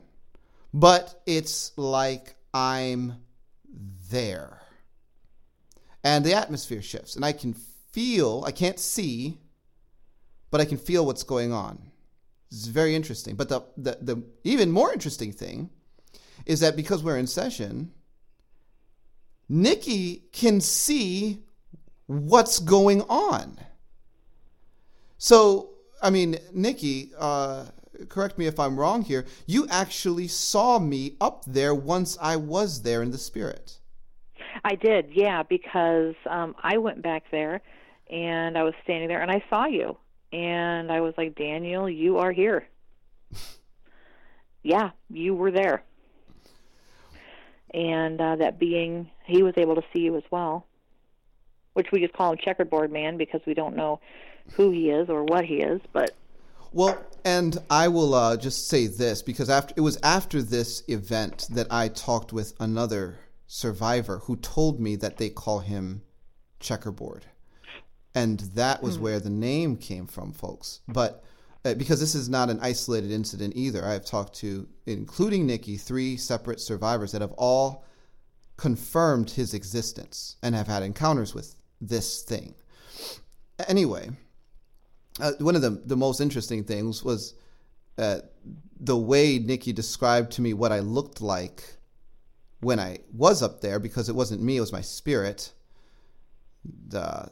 but it's like I'm there. And the atmosphere shifts, and I can feel, I can't see, but I can feel what's going on. It's very interesting. But the, the, the even more interesting thing is that because we're in session, Nikki can see what's going on. So, I mean, Nikki, uh, correct me if I'm wrong here, you actually saw me up there once I was there in the spirit. I did, yeah, because um, I went back there and I was standing there and I saw you. And I was like, Daniel, you are here. [laughs] yeah, you were there. And uh, that being, he was able to see you as well, which we just call him checkerboard man because we don't know who he is or what he is, but. Well, and I will uh, just say this because after it was after this event that I talked with another survivor who told me that they call him checkerboard, and that was mm. where the name came from, folks. But uh, because this is not an isolated incident either. I have talked to, including Nikki, three separate survivors that have all confirmed his existence and have had encounters with this thing. Anyway, uh, one of the, the most interesting things was uh, the way Nikki described to me what I looked like when I was up there, because it wasn't me, it was my spirit. The,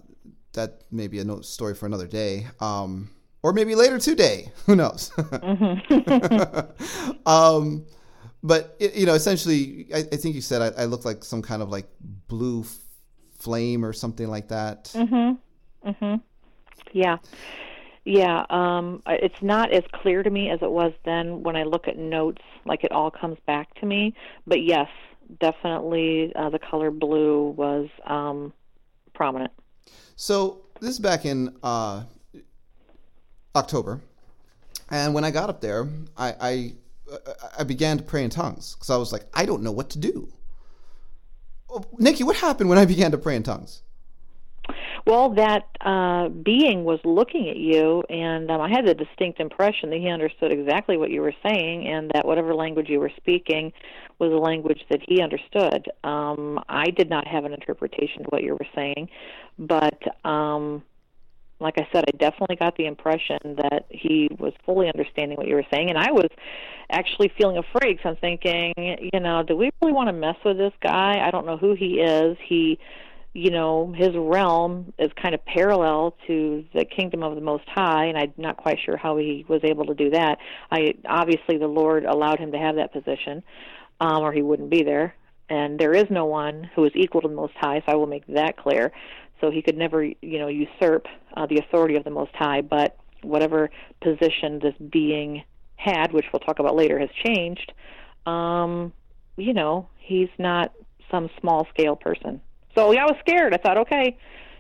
that may be a story for another day. Um, or maybe later today. [laughs] Who knows? Mm-hmm. [laughs] um, but you know, essentially, I, I think you said I, I looked like some kind of like blue f- flame or something like that. Mm-hmm. Mm-hmm. Yeah. Yeah, um, it's not as clear to me as it was then when I look at notes, like it all comes back to me. But yes, definitely uh, the color blue was um, prominent. So this is back in uh, October, and when I got up there, I I, I began to pray in tongues because I was like, I don't know what to do. Oh, Nikki, what happened when I [laughs] began to pray in tongues? Well, that uh, being was looking at you, and um, I had the distinct impression that he understood exactly what you were saying, and that whatever language you were speaking was a language that he understood. Um, I did not have an interpretation of what you were saying, but um, like I said, I definitely got the impression that he was fully understanding what you were saying, and I was actually feeling afraid because I'm thinking, you know, do we really want to mess with this guy? I don't know who he is. He, you know, his realm is kind of parallel to the kingdom of the Most High, and I'm not quite sure how he was able to do that. I obviously the Lord allowed him to have that position, um, or he wouldn't be there. And there is no one who is equal to the Most High, so I will make that clear so he could never, you know, usurp uh, the authority of the Most High. But whatever position this being had, which we'll talk about later, has changed. Um, you know, he's not some small scale person. So yeah, I was scared. I thought, okay,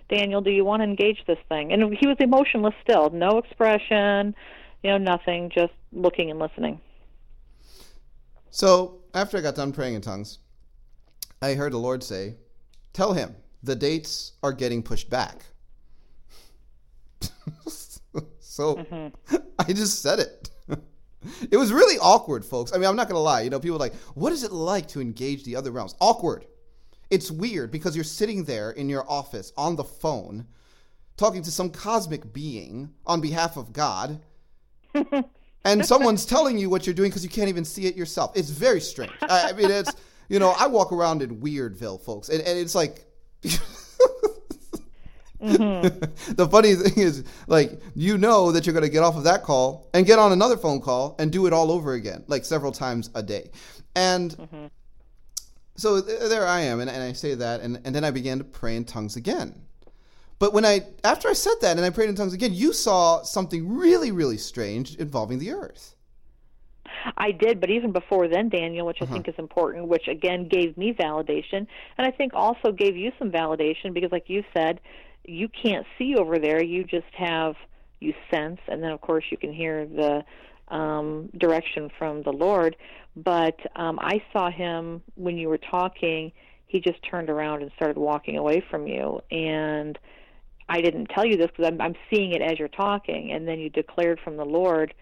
Daniel, do you want to engage this thing? And he was emotionless still, no expression, you know, nothing, just looking and listening. So after I got done praying in tongues, I heard the Lord say, Tell him the dates are getting pushed back. [laughs] so mm-hmm. I just said it. [laughs] it was really awkward, folks. I mean, I'm not going to lie. You know, people are like, what is it like to engage the other realms? Awkward. It's weird because you're sitting there in your office on the phone talking to some cosmic being on behalf of God. [laughs] and someone's telling you what you're doing because you can't even see it yourself. It's very strange. I, I mean, it's, you know, I walk around in Weirdville, folks, and, and it's like, mm-hmm. [laughs] the funny thing is, like, you know that you're going to get off of that call and get on another phone call and do it all over again, like several times a day. And mm-hmm. so th- there I am, and, and I say that, and, and then I began to pray in tongues again. But when I, after I said that and I prayed in tongues again, you saw something really, really strange involving the earth. I did, but even before then, Daniel, which I uh-huh. think is important, which again gave me validation, and I think also gave you some validation because, like you said, you can't see over there. You just have you sense, and then of course you can hear the um, direction from the Lord. But um, I saw him when you were talking. He just turned around and started walking away from you, and I didn't tell you this because I'm, I'm seeing it as you're talking, and then you declared from the Lord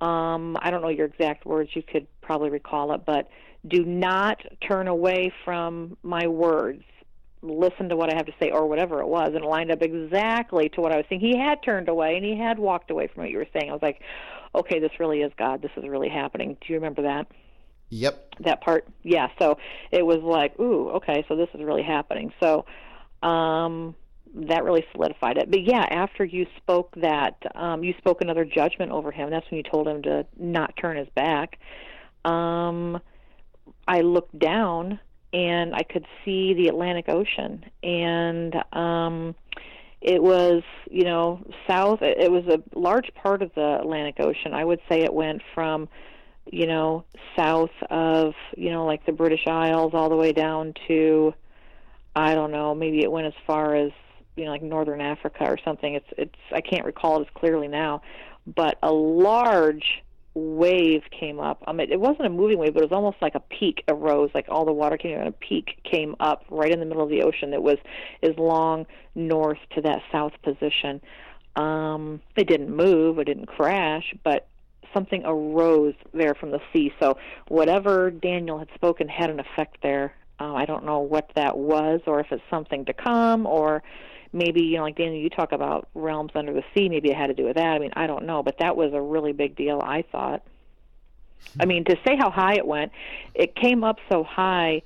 um, I don't know your exact words. You could probably recall it, but do not turn away from my words. Listen to what I have to say, or whatever it was, and it lined up exactly to what I was saying. He had turned away, and he had walked away from what you were saying. I was like, okay, this really is God. This is really happening. Do you remember that? Yep. That part, yeah. So it was like, ooh, okay, so this is really happening. So, um, that really solidified it. But yeah, after you spoke that, um, you spoke another judgment over him. That's when you told him to not turn his back. Um, I looked down and I could see the Atlantic Ocean, and um, it was, you know, south. It was a large part of the Atlantic Ocean. I would say it went from you know, south of, you know, like the British Isles all the way down to I don't know, maybe it went as far as, you know, like northern Africa or something. It's it's I can't recall it as clearly now, but a large wave came up. Um, it, it wasn't a moving wave, but it was almost like a peak arose, like all the water came and a peak came up right in the middle of the ocean that was as long north to that south position. Um, it didn't move, it didn't crash, but something arose there from the sea. So whatever Daniel had spoken had an effect there. Uh, I don't know what that was, or if it's something to come, or maybe you know, like Daniel, you talk about realms under the sea. Maybe it had to do with that. I mean, I don't know, but that was a really big deal. I thought. I mean, to say how high it went, it came up so high.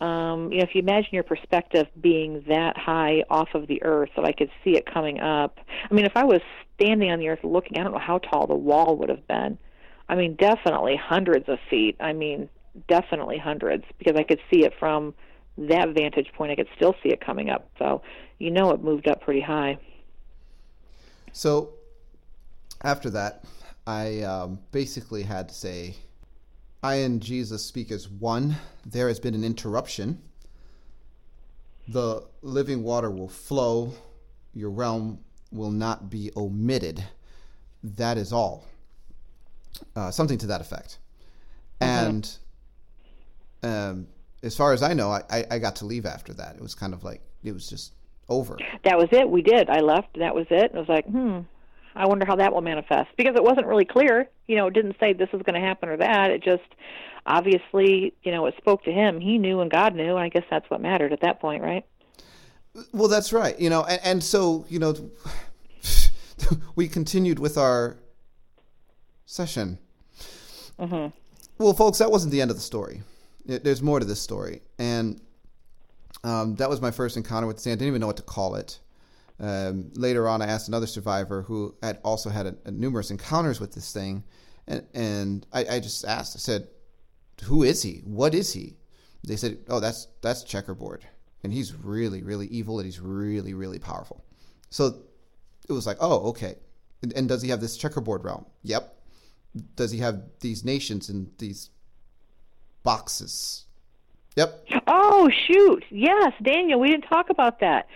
Um, you know, if you imagine your perspective being that high off of the earth, so I could see it coming up. I mean, if I was standing on the earth looking, I don't know how tall the wall would have been. I mean, definitely hundreds of feet. I mean, definitely hundreds because I could see it from that vantage point. I could still see it coming up. So, you know, it moved up pretty high. So, after that, I um, basically had to say, I and Jesus speak as one. There has been an interruption. The living water will flow. Your realm will not be omitted. That is all. Uh, something to that effect. Mm-hmm. And um, as far as I know, I, I got to leave after that. It was kind of like, it was just over. That was it. We did. I left. That was it. I was like, hmm, I wonder how that will manifest because it wasn't really clear. You know, it didn't say this is going to happen or that. It just obviously, you know, it spoke to him. He knew and God knew. And I guess that's what mattered at that point, right? Well, that's right. You know, and, and so, you know, [laughs] we continued with our session. Mm-hmm. Well, folks, that wasn't the end of the story. There's more to this story. And um, that was my first encounter with the sand. I didn't even know what to call it. Um, later on, I asked another survivor who had also had a, a numerous encounters with this thing, and, and I, I, just asked. I said, "Who is he? What is he?" They said, "Oh, that's that's checkerboard, and he's really, really evil, and he's really, really powerful." So it was like, "Oh, okay." And, and does he have this checkerboard realm? Yep. Does he have these nations and these boxes? Yep. Oh shoot! Yes, Daniel, we didn't talk about that.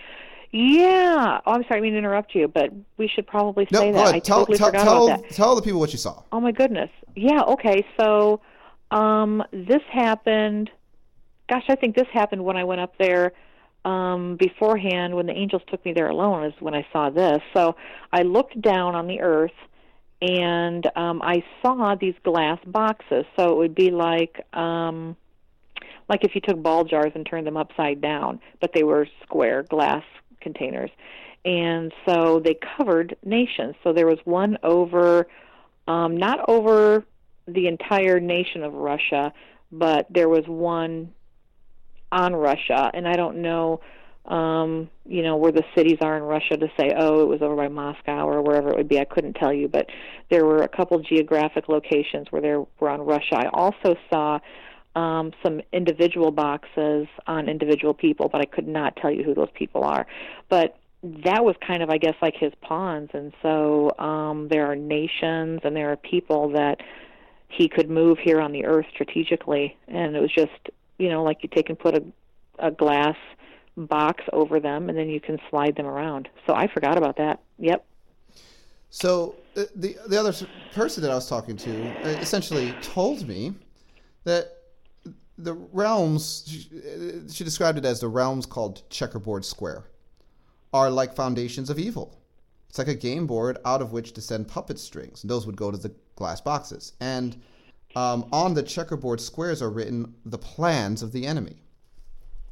Yeah. Oh, I'm sorry, I mean to interrupt you, but we should probably say no, that. I tell, totally tell, forgot tell, about that. Tell the people what you saw. Oh my goodness. Yeah. Okay. So, um, this happened. Gosh, I think this happened when I went up there um, beforehand. When the angels took me there alone, is when I saw this. So I looked down on the earth, and um, I saw these glass boxes. So it would be like. Um, like if you took ball jars and turned them upside down, but they were square glass containers. And so they covered nations. So there was one over, um, not over the entire nation of Russia, but there was one on Russia. And I don't know, um, you know, where the cities are in Russia to say, oh, it was over by Moscow or wherever it would be. I couldn't tell you, but there were a couple geographic locations where there were on Russia. I also saw um, some individual boxes on individual people, but I could not tell you who those people are. But that was kind of, I guess, like his pawns. And so um, there are nations and there are people that he could move here on the earth strategically. And it was just, you know, like you take and put a, a glass box over them and then you can slide them around. So I forgot about that. Yep. So uh, the the other person that I was talking to uh, essentially told me that the realms she, described it as the realms called checkerboard square are like foundations of evil. It's like a game board out of which to send puppet strings. And those would go to the glass boxes. And um, on the checkerboard squares are written the plans of the enemy.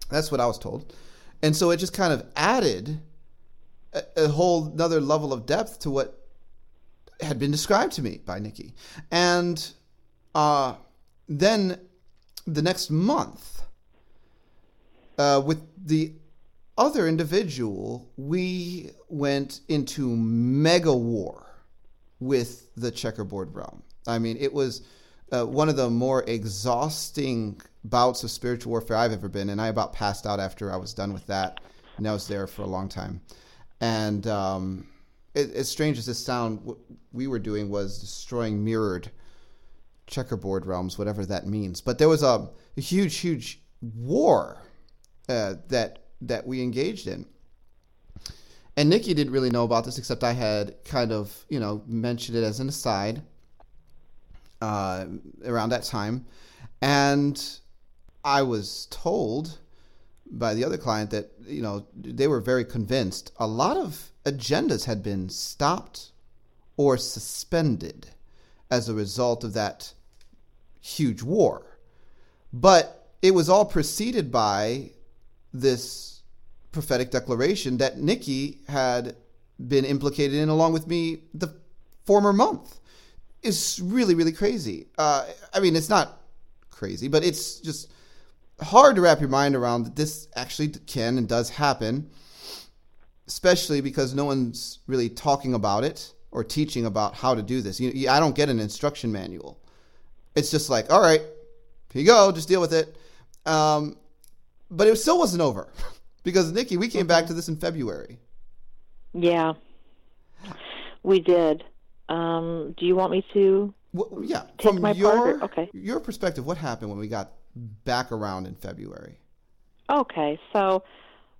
That's what i was told. And so it just kind of added a, a whole another level of depth to what had been described to me by nikki. And uh, then the next month, uh, with the other individual, we went into mega war with the checkerboard realm. I mean, it was uh, one of the more exhausting bouts of spiritual warfare I've ever been, and I about passed out after I was done with that, and I was there for a long time. And um, it, as strange as this sound, what we were doing was destroying mirrored checkerboard realms, whatever that means. But there was a, a huge, huge war uh, that that we engaged in. And Nikki didn't really know about this, except I had kind of, you know, mentioned it as an aside uh, around that time. And I was told by the other client that, you know, they were very convinced a lot of agendas had been stopped or suspended as a result of that huge war. But it was all preceded by this prophetic declaration that Nikki had been implicated in along with me the former month. It's really, really crazy. Uh, I mean, it's not crazy, but it's just hard to wrap your mind around that this actually can and does happen, especially because no one's really talking about it or teaching about how to do this. You, I don't get an instruction manual. It's just like, all right, here you go, just deal with it. Um, but it still wasn't over [laughs] because Nikki, we came back to this in February. Yeah, we did. Um, do you want me to? Well, yeah, Take from my your part or- okay. your perspective, what happened when we got back around in February? Okay, so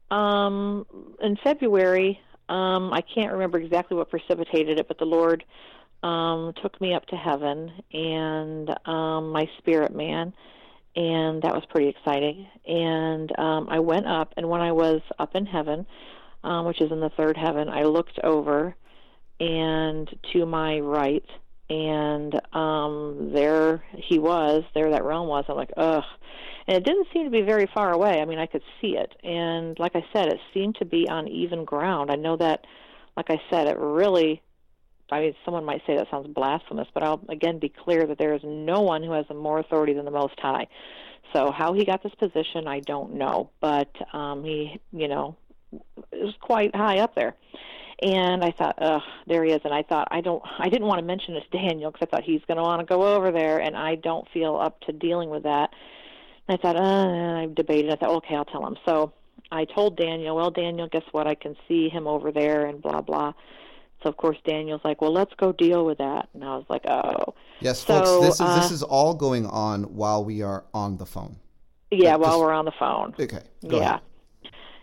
um, in February, um, I can't remember exactly what precipitated it, but the Lord um, took me up to heaven and um, my spirit man, and that was pretty exciting. And um, I went up, and when I was up in heaven, um, which is in the third heaven, I looked over and to my right, and um, there he was, there that realm was. I'm like, ugh. And it didn't seem to be very far away. I mean, I could see it. And like I said, it seemed to be on even ground. I know that, like I said, it really, I mean, someone might say that sounds blasphemous, but I'll again be clear that there is no one who has more authority than the Most High. So how he got this position, I don't know. But um, he, you know, is quite high up there. And I thought, ugh, there he is. And I thought, I don't, I didn't want to mention this to [laughs] Daniel because I thought he's going to want to go over there, and I don't feel up to dealing with that. And I thought, uh, I debated. I thought, okay, I'll tell him. So I told Daniel, well, Daniel, guess what? I can see him over there, and blah blah. So of course Daniel's like, well, let's go deal with that. And I was like, oh, Yes, So, folks, this is uh, this is all going on while we are on the phone. yeah. Like, While just- we're on the phone. Okay, yeah. ahead.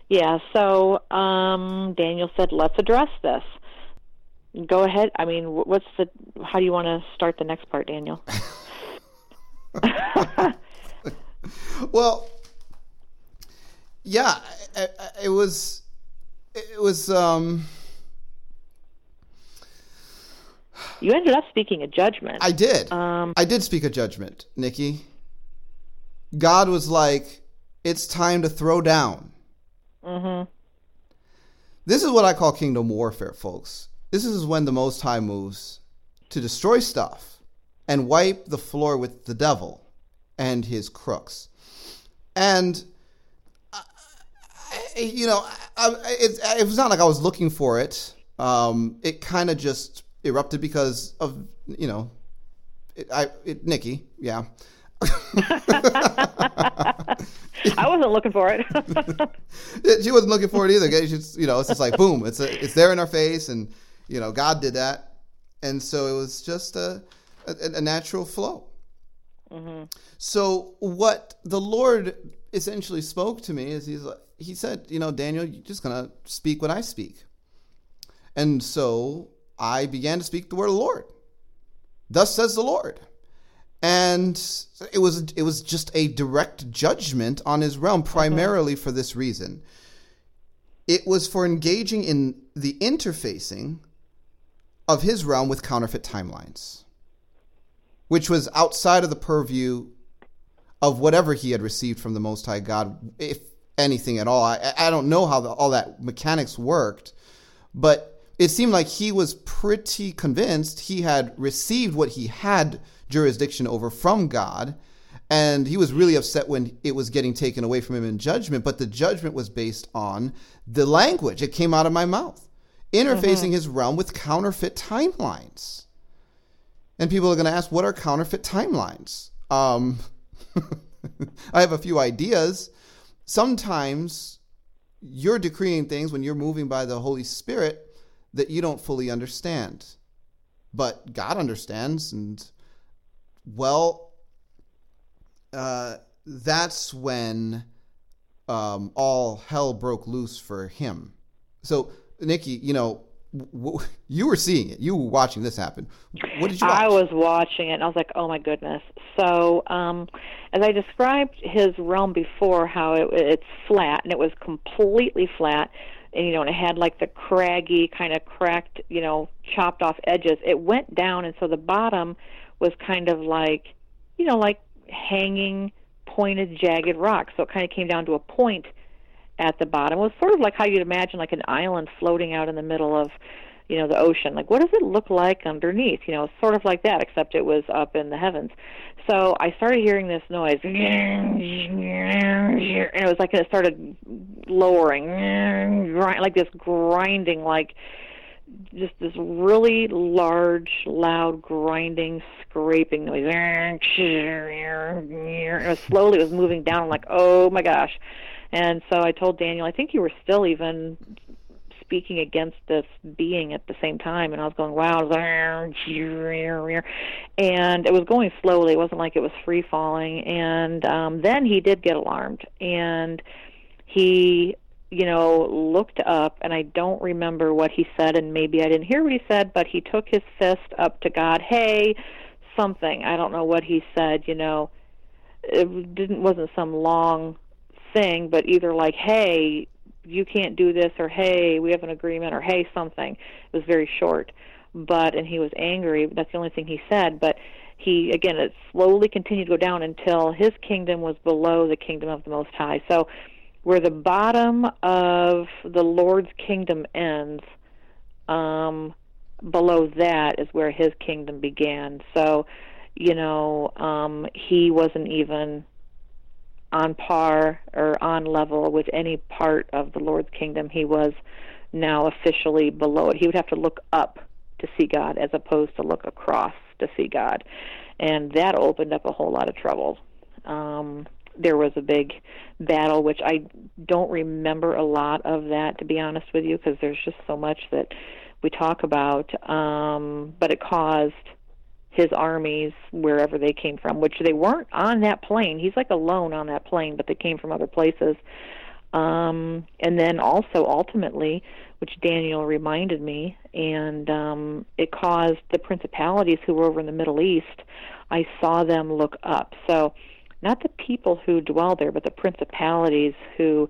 Yeah, so um, Daniel said, let's address this. Go ahead. I mean, what's the, how do you want to start the next part, Daniel? [laughs] [laughs] Well, yeah, I, I, it was it was um you ended up speaking a judgment. I did. um, I did speak a judgment, Nikki. God was like, "It's time to throw down." Mm-hmm. This is what I call kingdom warfare, folks. This is when the Most High moves to destroy stuff and wipe the floor with the devil and his crooks. And, I- I- you know, I, I- it, it was not like I was looking for it. Um, it kind of just erupted because of, you know, it, I, it, Nikki, yeah. [laughs] I wasn't looking for it. [laughs] She wasn't looking for it either. Just, you know, it's just like boom, it's a, it's there in our face, and you know, God did that, and so it was just a a, a natural flow. Mm-hmm. So what the Lord essentially spoke to me is he's like, he said, you know, Daniel, you're just gonna speak what I speak, and so I began to speak the word of the Lord. Thus says the Lord. And it was it was just a direct judgment on his realm mm-hmm. primarily for this reason. It was for engaging in the interfacing of his realm with counterfeit timelines which was outside of the purview of whatever he had received from the most high god if anything at all. I, I don't know how the, all that mechanics worked but it seemed like he was pretty convinced he had received what he had jurisdiction over from God. And he was really upset when it was getting taken away from him in judgment. But the judgment was based on the language. It came out of my mouth, interfacing his realm with counterfeit timelines. And people are going to ask, what are counterfeit timelines? Um, [laughs] I have a few ideas. Sometimes you're decreeing things when you're moving by the Holy Spirit that you don't fully understand. But God understands, and well, uh, that's when um, all hell broke loose for him. So, Nikki, you know, w- you were seeing it. You were watching this happen. What did you? Watch? I was watching it, and I was like, "Oh my goodness!" So, um, as I described his realm before, how it, it's flat and it was completely flat, and you know, and it had like the craggy, kind of cracked, you know, chopped off edges. It went down, and so the bottom was kind of like, you know, like hanging, pointed, jagged rock. So it kind of came down to a point at the bottom. It was sort of like how you'd imagine like an island floating out in the middle of, you know, the ocean. Like what does it look like underneath? You know, sort of like that, except it was up in the heavens. So I started hearing this noise, and it was like it started lowering, like this grinding, like just this really large, loud, grinding, scraping noise. It was slowly it was moving down. I'm like, oh my gosh! And so I told Daniel, I think you were still even speaking against this being at the same time and I was going wow and it was going slowly. It wasn't like it was free falling. And um then he did get alarmed. And he you know looked up and I don't remember what he said and maybe I didn't hear what he said but he took his fist up to God hey something. I don't know what he said you know. It didn't wasn't some long thing but either like hey you can't do this or hey we have an agreement or hey something. It was very short. But and he was angry. That's the only thing he said. But he again it slowly continued to go down until his kingdom was below the kingdom of the most high. So where the bottom of the lord's kingdom ends um below that is where his kingdom began. So you know um he wasn't even on par or on level with any part of the Lord's kingdom. He was now officially below it. He would have to look up to see God as opposed to look across to see God. And that opened up a whole lot of trouble. Um, there was a big battle, which I don't remember a lot of that, to be honest with you, because there's just so much that we talk about. Um, but it caused his armies wherever they came from, which they weren't on that plane. He's like alone on that plane, but they came from other places. Um, and then also ultimately, which Daniel reminded me, and um, it caused the principalities who were over in the Middle East. I saw them look up. So, not the people who dwell there, but the principalities who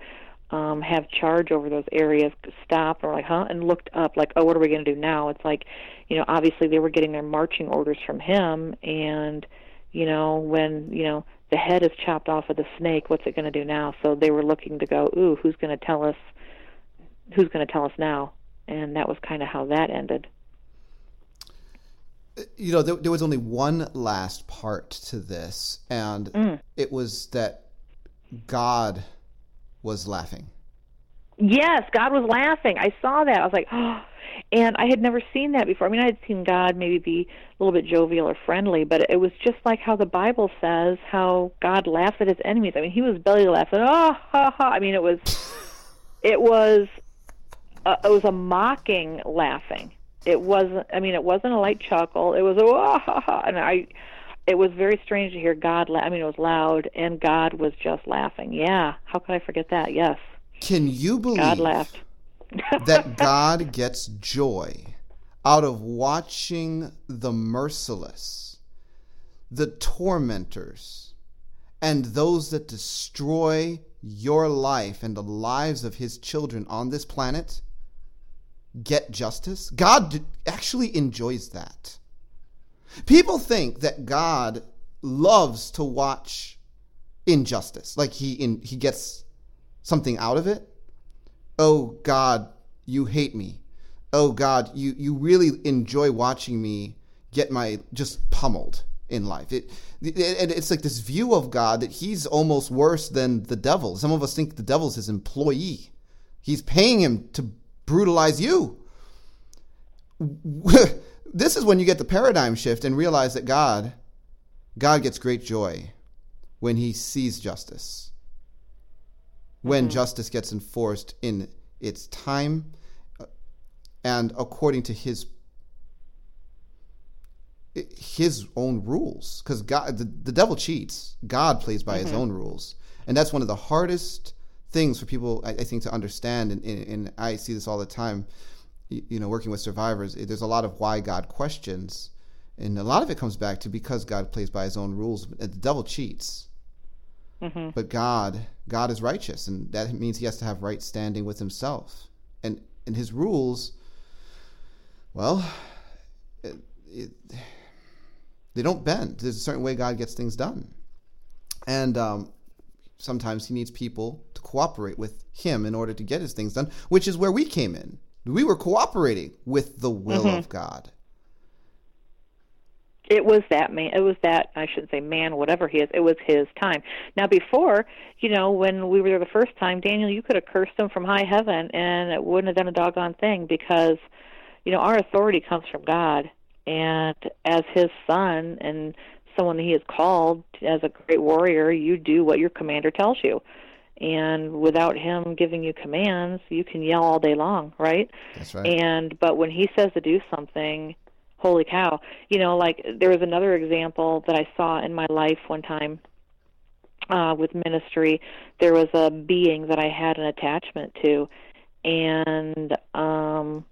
um, have charge over those areas stopped and were like, huh, and looked up like, oh, what are we going to do now? It's like, you know, obviously they were getting their marching orders from him, and you know, when you know the head is chopped off of the snake, what's it going to do now? So they were looking to go, ooh, who's going to tell us? Who's going to tell us now? And that was kind of how that ended. You know, there, there was only one last part to this, and mm. it was that God was laughing. Yes, God was laughing. I saw that. I was like, oh, [gasps] and I had never seen that before. I mean, I had seen God maybe be a little bit jovial or friendly, but it was just like how the Bible says how God laughs at his enemies. I mean, he was belly laughing. Oh, ha ha. I mean, it was, [laughs] it was, uh, it was a mocking laughing. It wasn't. I mean, it wasn't a light chuckle. It was a oh, ha ha. And I, it was very strange to hear God. La- I mean, it was loud, and God was just laughing. Yeah, how could I forget that? Yes. Can you believe God laughed that [laughs] God gets joy out of watching the merciless, the tormentors, and those that destroy your life and the lives of His children on this planet get justice? God actually enjoys that. People think that God loves to watch injustice, like he in, he gets something out of it. Oh God, you hate me. Oh God, you you really enjoy watching me get my just pummeled in life. It, it, it's like this view of God that he's almost worse than the devil. Some of us think the devil's his employee. He's paying him to brutalize you. [laughs] this is when you get the paradigm shift and realize that God, God gets great joy when he sees justice. When mm-hmm. justice gets enforced in its time uh, and according to his his own rules because God, the, the devil cheats. God plays by mm-hmm. his own rules, and that's one of the hardest things for people, I, I think, to understand. And, and, and, I see this all the time. You, know, working with survivors, there's a lot of why God questions, and a lot of it comes back to because God plays by His own rules. The devil cheats, mm-hmm. but God, God is righteous, and that means He has to have right standing with Himself, and and His rules. Well, it, it, they don't bend. There's a certain way God gets things done, and um, sometimes He needs people to cooperate with Him in order to get His things done, which is where we came in. We were cooperating with the will mm-hmm. of God. It was that man. It was that I shouldn't say man, whatever he is. It was his time. Now, before, you know, when we were there the first time, Daniel, you could have cursed him from high heaven, and it wouldn't have done a doggone thing because, you know, our authority comes from God, and as his son and someone he has called as a great warrior, you do what your commander tells you. And without him giving you commands, you can yell all day long, right? That's right. And but when he says to do something, holy cow, you know, like there was another example that I saw in my life one time uh, with ministry. There was a being that I had an attachment to, and um,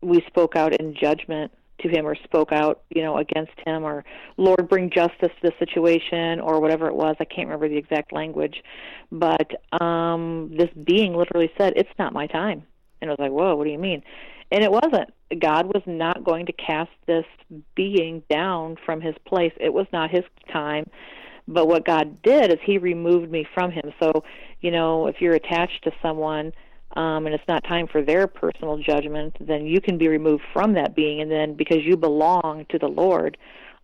we spoke out in judgment to him or spoke out, you know, against him or Lord bring justice to the situation or whatever it was. I can't remember the exact language, but um this being literally said, "It's not my time." And I was like, "Whoa, what do you mean?" And it wasn't. God was not going to cast this being down from his place. It was not his time. But what God did is he removed me from him. So, you know, if you're attached to someone, um, and it's not time for their personal judgment, then you can be removed from that being, and then because you belong to the Lord,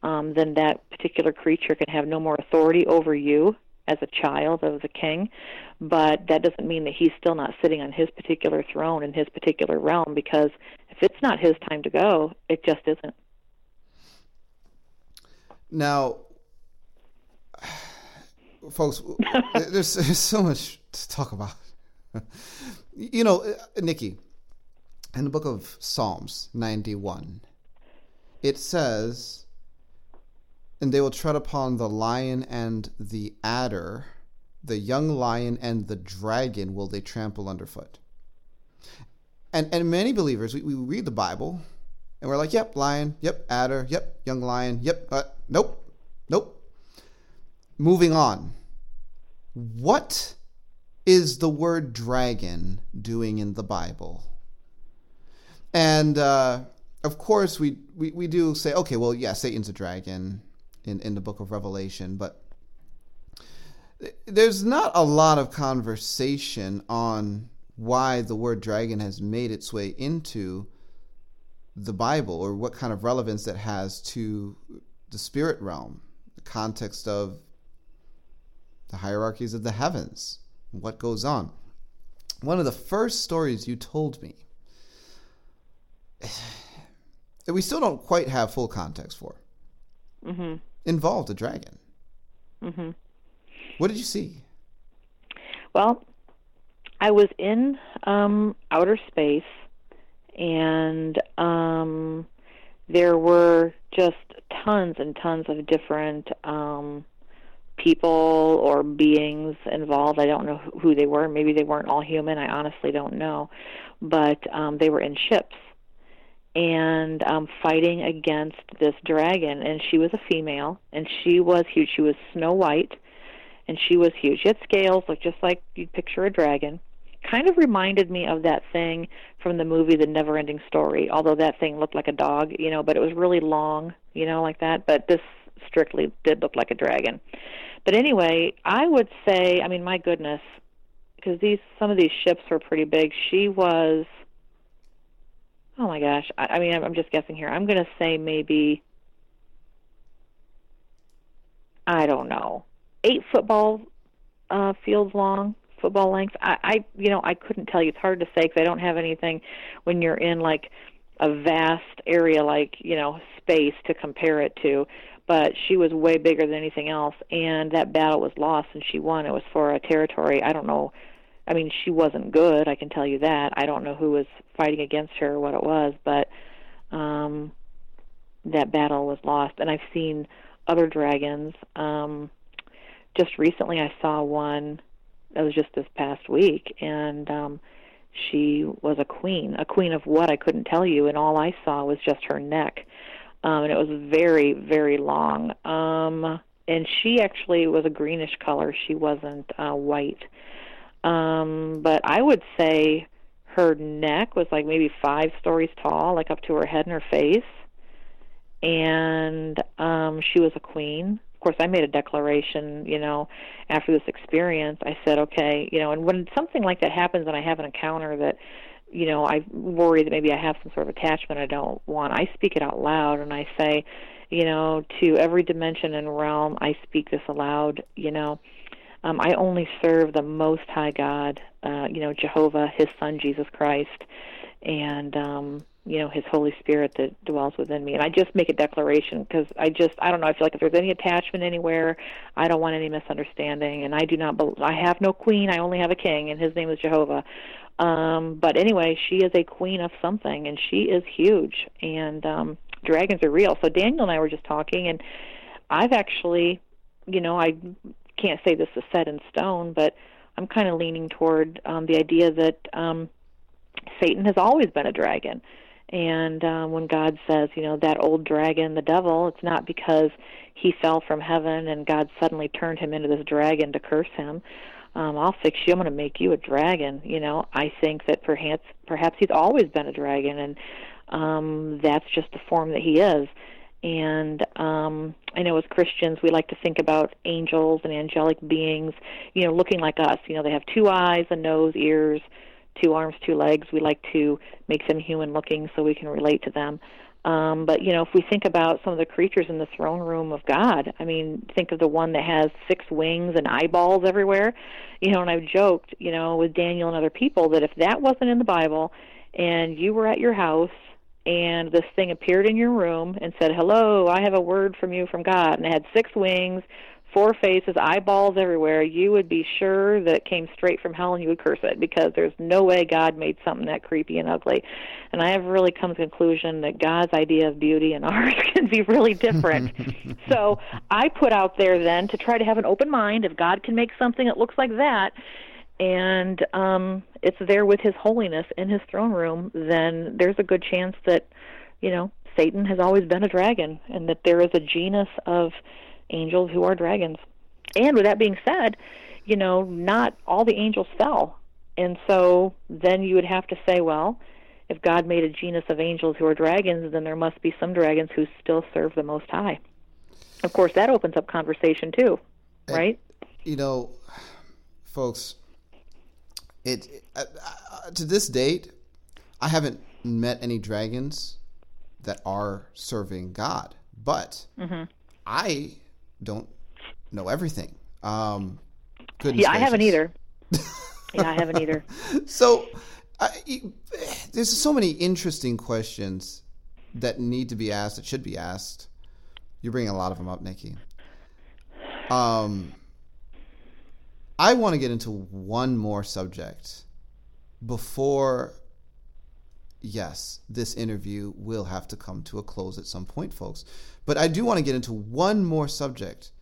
um, then that particular creature can have no more authority over you as a child of the king. But that doesn't mean that he's still not sitting on his particular throne in his particular realm, because if it's not his time to go, it just isn't. Now, [sighs] folks, [laughs] there's, there's so much to talk about. You know, uh, Nikki, in the book of Psalms 91, it says, And they will tread upon the lion and the adder, the young lion and the dragon will they trample underfoot. And, and many believers, we, we read the Bible and we're like, yep, lion, yep, adder, yep, young lion, yep, uh, nope, nope. Moving on. What is the word dragon doing in the Bible? And uh, of course, we, we, we do say, okay, well, yeah, Satan's a dragon in, in the book of Revelation, but there's not a lot of conversation on why the word dragon has made its way into the Bible or what kind of relevance it has to the spirit realm, the context of the hierarchies of the heavens what goes on. One of the first stories you told me that we still don't quite have full context for mm-hmm. involved a dragon. Mm-hmm. What did you see? Well, I was in um, outer space, and um, there were just tons and tons of different um, people or beings involved. I don't know who they were. Maybe they weren't all human. I honestly don't know. But um, they were in ships and um, fighting against this dragon. And she was a female, and she was huge. She was snow white, and she was huge. She had scales, looked just like you'd picture a dragon. Kind of reminded me of that thing from the movie The Never Ending Story, although that thing looked like a dog, you know, but it was really long, you know, like that. But this strictly did look like a dragon. But anyway, I would say, I mean, my goodness, because these some of these ships were pretty big. She was, oh my gosh, I, I mean, I'm, I'm just guessing here. I'm going to say maybe, I don't know, eight football uh, fields long, football length. I, I, you know, I couldn't tell you. It's hard to say because I don't have anything when you're in like a vast area like you know space to compare it to but she was way bigger than anything else and that battle was lost and she won it was for a territory i don't know i mean she wasn't good i can tell you that i don't know who was fighting against her or what it was but um that battle was lost. And I've seen other dragons. Um, just recently, I saw one that was just this past week, and um, she was a queen. A queen of what I couldn't tell you, and all I saw was just her neck, um, and it was very, very long. Um, and she actually was a greenish color. She wasn't uh, white. Um, but I would say her neck was like maybe five stories tall, like up to her head and her face. And um, she was a queen. Of course, I made a declaration, you know, after this experience. I said, okay, you know, and when something like that happens and I have an encounter that, you know, I worry that maybe I have some sort of attachment I don't want, I speak it out loud and I say, you know, to every dimension and realm, I speak this aloud, you know. Um, I only serve the Most High God, uh, you know, Jehovah, His Son, Jesus Christ, and, um, you know, His Holy Spirit that dwells within me. And I just make a declaration because I just, I don't know, I feel like if there's any attachment anywhere, I don't want any misunderstanding. And I do not, be- I have no queen, I only have a king, and His name is Jehovah. Um, but anyway, she is a queen of something, and she is huge. And, um, dragons are real. So Daniel and I were just talking, and I've actually, you know, I can't say this is set in stone, but I'm kind of leaning toward um, the idea that um, Satan has always been a dragon. And um, when God says, you know, that old dragon, the devil, it's not because he fell from heaven and God suddenly turned him into this dragon to curse him. Um, I'll fix you. I'm going to make you a dragon. You know, I think that perhaps perhaps he's always been a dragon, and um, that's just the form that he is. And um, I know as Christians, we like to think about angels and angelic beings, you know, looking like us. You know, they have two eyes, a nose, ears, two arms, two legs. We like to make them human looking so we can relate to them. Um, but you know, if we think about some of the creatures in the throne room of God, I mean, think of the one that has six wings and eyeballs everywhere. You know, and I've joked, you know, with Daniel and other people that if that wasn't in the Bible, and you were at your house and this thing appeared in your room and said, "Hello, I have a word from you from God," and it had six wings, four faces, eyeballs everywhere, you would be sure that it came straight from hell and you would curse it because there's no way God made something that creepy and ugly. And I have really come to the conclusion that God's idea of beauty and [laughs] ours can be really different. [laughs] so I put out there then to try to have an open mind. If God can make something that looks like that, and um, it's there with His holiness in His throne room, then there's a good chance that, you know, Satan has always been a dragon, and that there is a genus of angels who are dragons. And with that being said, you know, not all the angels fell. And so then you would have to say, well, if God made a genus of angels who are dragons, then there must be some dragons who still serve the Most High. Of course, that opens up conversation too, right? You know, folks, it uh, uh, to this date, I haven't met any dragons that are serving God, but mm-hmm. I don't know everything. Um, yeah, I haven't either. yeah, I haven't either. [laughs] So, I, there's so many interesting questions that need to be asked. That should be asked. You're bringing a lot of them up, Nikki. Um, I want to get into one more subject before. Yes, this interview will have to come to a close at some point, folks. But I do want to get into one more subject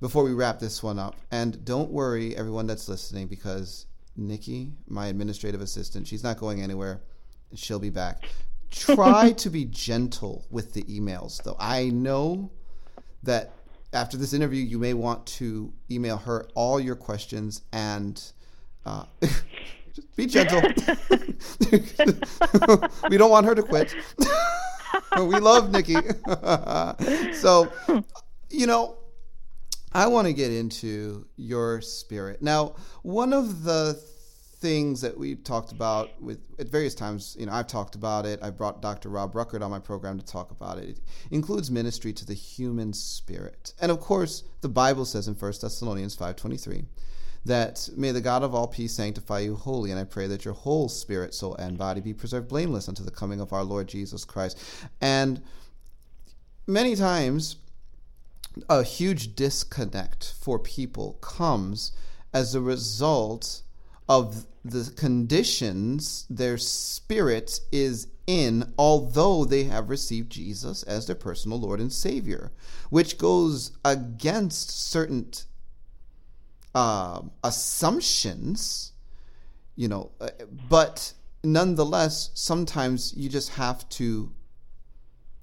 before we wrap this one up. And don't worry, everyone that's listening, because Nikki, my administrative assistant, she's not going anywhere. She'll be back. Try [laughs] to be gentle with the emails, though. I know that after this interview, you may want to email her all your questions and uh, [laughs] be gentle. [laughs] we don't want her to quit. [laughs] we love Nikki. [laughs] so, you know, I want to get into your spirit. Now, one of the things that we've talked about with at various times, you know, I've talked about it. I brought Dr. Rob Ruckert on my program to talk about it. It includes ministry to the human spirit. And of course, the Bible says in 1 Thessalonians 5:23 that may the God of all peace sanctify you wholly, and I pray that your whole spirit, soul, and body be preserved blameless unto the coming of our Lord Jesus Christ. And many times a huge disconnect for people comes as a result of the conditions their spirit is in, although they have received Jesus as their personal Lord and Savior, which goes against certain uh, assumptions, you know, uh, but nonetheless, sometimes you just have to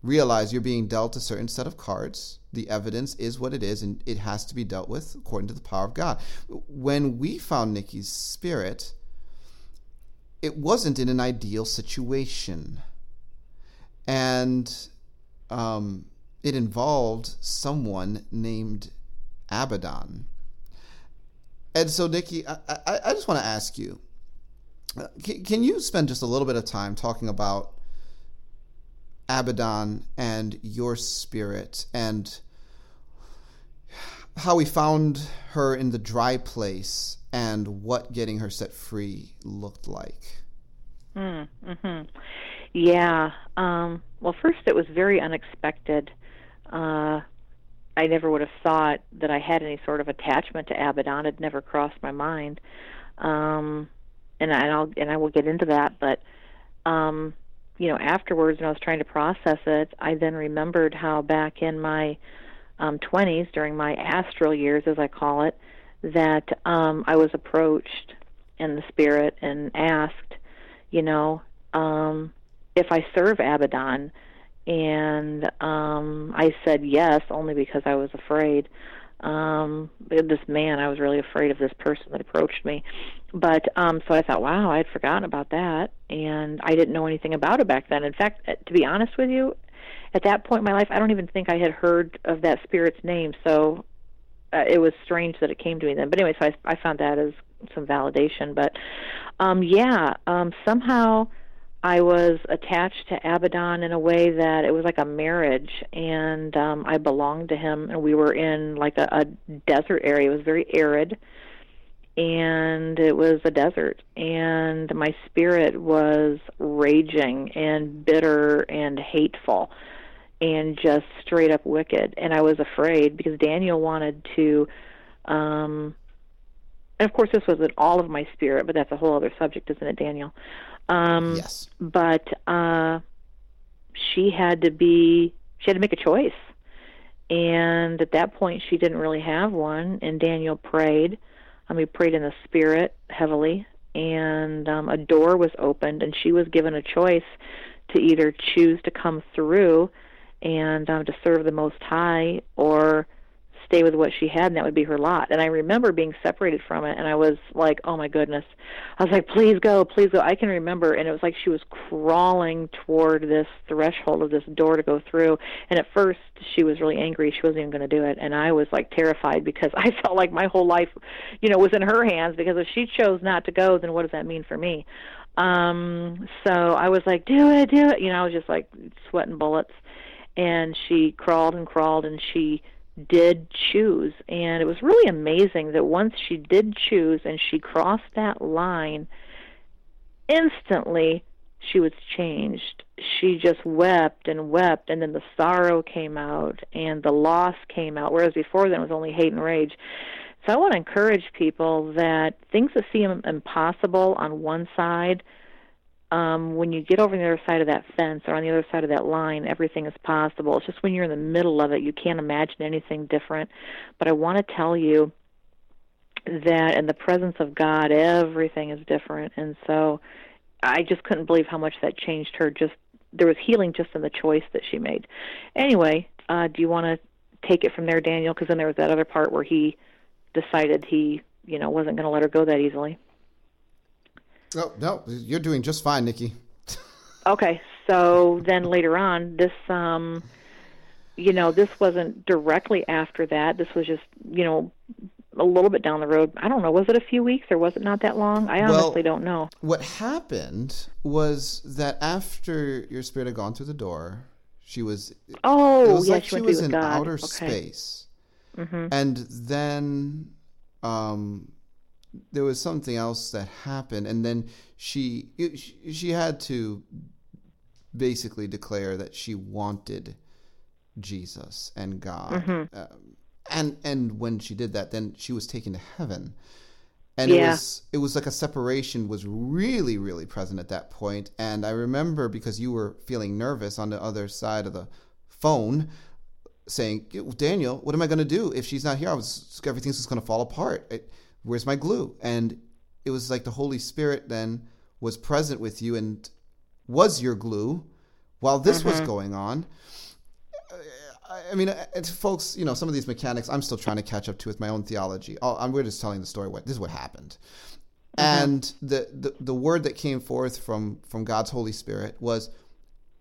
realize you're being dealt a certain set of cards. The evidence is what it is, and it has to be dealt with according to the power of God. When we found Nikki's spirit, it wasn't in an ideal situation. And um, it involved someone named Abaddon. And so, Nikki, I, I, I just want to ask you uh, can, can you spend just a little bit of time talking about Abaddon and your spirit and how we found her in the dry place and what getting her set free looked like. Mm, hmm Yeah. Um, well, first, it was very unexpected. Uh, I never would have thought that I had any sort of attachment to Abaddon. It never crossed my mind. Um, and, I'll and I will get into that, but um, you know, afterwards, when I was trying to process it, I then remembered how back in my um, 20s, during my astral years, as I call it, that um, I was approached in the spirit and asked, you know, um, if I serve Abaddon. And um, I said yes, only because I was afraid. Um this man i was really afraid of this person that approached me. But um so i thought wow i'd forgotten about that. And i didn't know anything about it back then. In fact uh, to be honest with you at that point in my life i don't even think i had heard of that spirit's name. So uh, it was strange that it came to me then. But anyway so i i found that as some validation. But um yeah um somehow I was attached to Abaddon in a way that it was like a marriage, and um, I belonged to him. And we were in like a, a desert area. It was very arid, and it was a desert. And my spirit was raging and bitter and hateful, and just straight up wicked. And I was afraid because Daniel wanted to. Um, and of course, this wasn't all of my spirit, but that's a whole other subject, isn't it, Daniel? Um, yes. But uh, she had to be, she had to make a choice. And at that point, she didn't really have one. And Daniel prayed. Um, he prayed in the spirit heavily. And um, a door was opened, and she was given a choice to either choose to come through and um, to serve the Most High or stay with what she had and that would be her lot. And i remember being separated from it and i was like oh my goodness. I was like please go please go. I can remember and it was like she was crawling toward this threshold of this door to go through. And at first she was really angry. She wasn't even going to do it. And i was like terrified because [laughs] i felt like my whole life you know was in her hands because if she chose not to go then what does that mean for me? Um so i was like do it do it. You know i was just like sweating bullets. And she crawled and crawled and she did choose. And it was really amazing that once she did choose and she crossed that line, instantly she was changed. She just wept and wept, and then the sorrow came out and the loss came out, whereas before then it was only hate and rage. So I want to encourage people that things that seem impossible on one side um, when you get over the other side of that fence or on the other side of that line, everything is possible. It's just when you're in the middle of it, you can't imagine anything different. But I want to tell you that in the presence of God, everything is different. And so I just couldn't believe how much that changed her. Just there was healing just in the choice that she made. Anyway, uh, do you want to take it from there, Daniel? Because then there was that other part where he decided he, you know, wasn't going to let her go that easily. Oh no, you're doing just fine, Nikki. okay, so then later on, this um, you know, this wasn't directly after that. This was just you know a little bit down the road. I don't know. Was it a few weeks or was it not that long? I honestly well, don't know. What happened was that after your spirit had gone through the door, she was. Oh, it was yeah, like she, she was in God. outer okay. space, mm-hmm. and then um, there was something else that happened, and then she she had to basically declare that she wanted Jesus and God, mm-hmm. um, and and when she did that, then she was taken to heaven, and it was it was like a separation was really really present at that point. And i remember because you were feeling nervous on the other side of the phone saying daniel what am i going to do? If she's not here i was everything's just going to fall apart. It, where's my glue? And it was like the holy spirit then was present with you and was your glue while this was going on. I- mean, uh, folks, you know, some of these mechanics I'm still trying to catch up to with my own theology. I'm, we're just telling the story. What this is what happened, and the, the the word that came forth from from God's Holy Spirit was,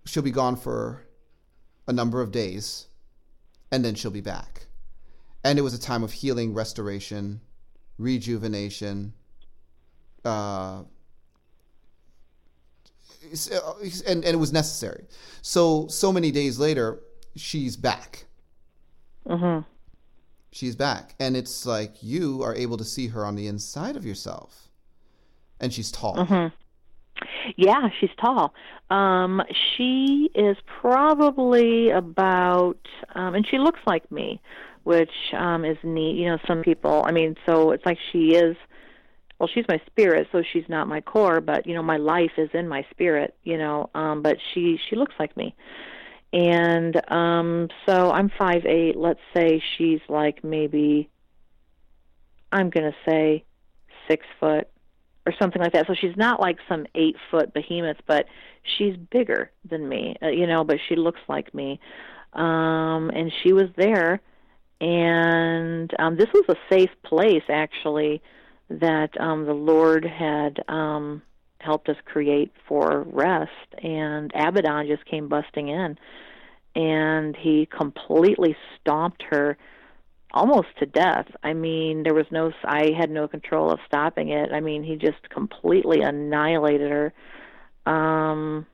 she'll be gone for a number of days, and then she'll be back, and it was a time of healing, restoration, rejuvenation. Uh, uh, and and it was necessary. So so many days later, she's back. Mhm. She's back, and it's like you are able to see her on the inside of yourself, and she's tall. Mhm. Yeah, she's tall. Um, she is probably about, um, and she looks like me, which um, is neat. You know, some people. I mean, so it's like she is. Well, she's my spirit, so she's not my core, but you know, my life is in my spirit. You know, um, but she she looks like me, and um, so I'm five eight. Let's say she's like maybe. I'm gonna say six foot or something like that. So she's not like some eight foot behemoth, but she's bigger than me, uh, you know, but she looks like me. Um, and she was there, and um, this was a safe place actually that um, the Lord had um, helped us create for rest. And Abaddon just came busting in, and he completely stomped her almost to death. I mean, there was no I had no control of stopping it. I mean, he just completely annihilated her. Um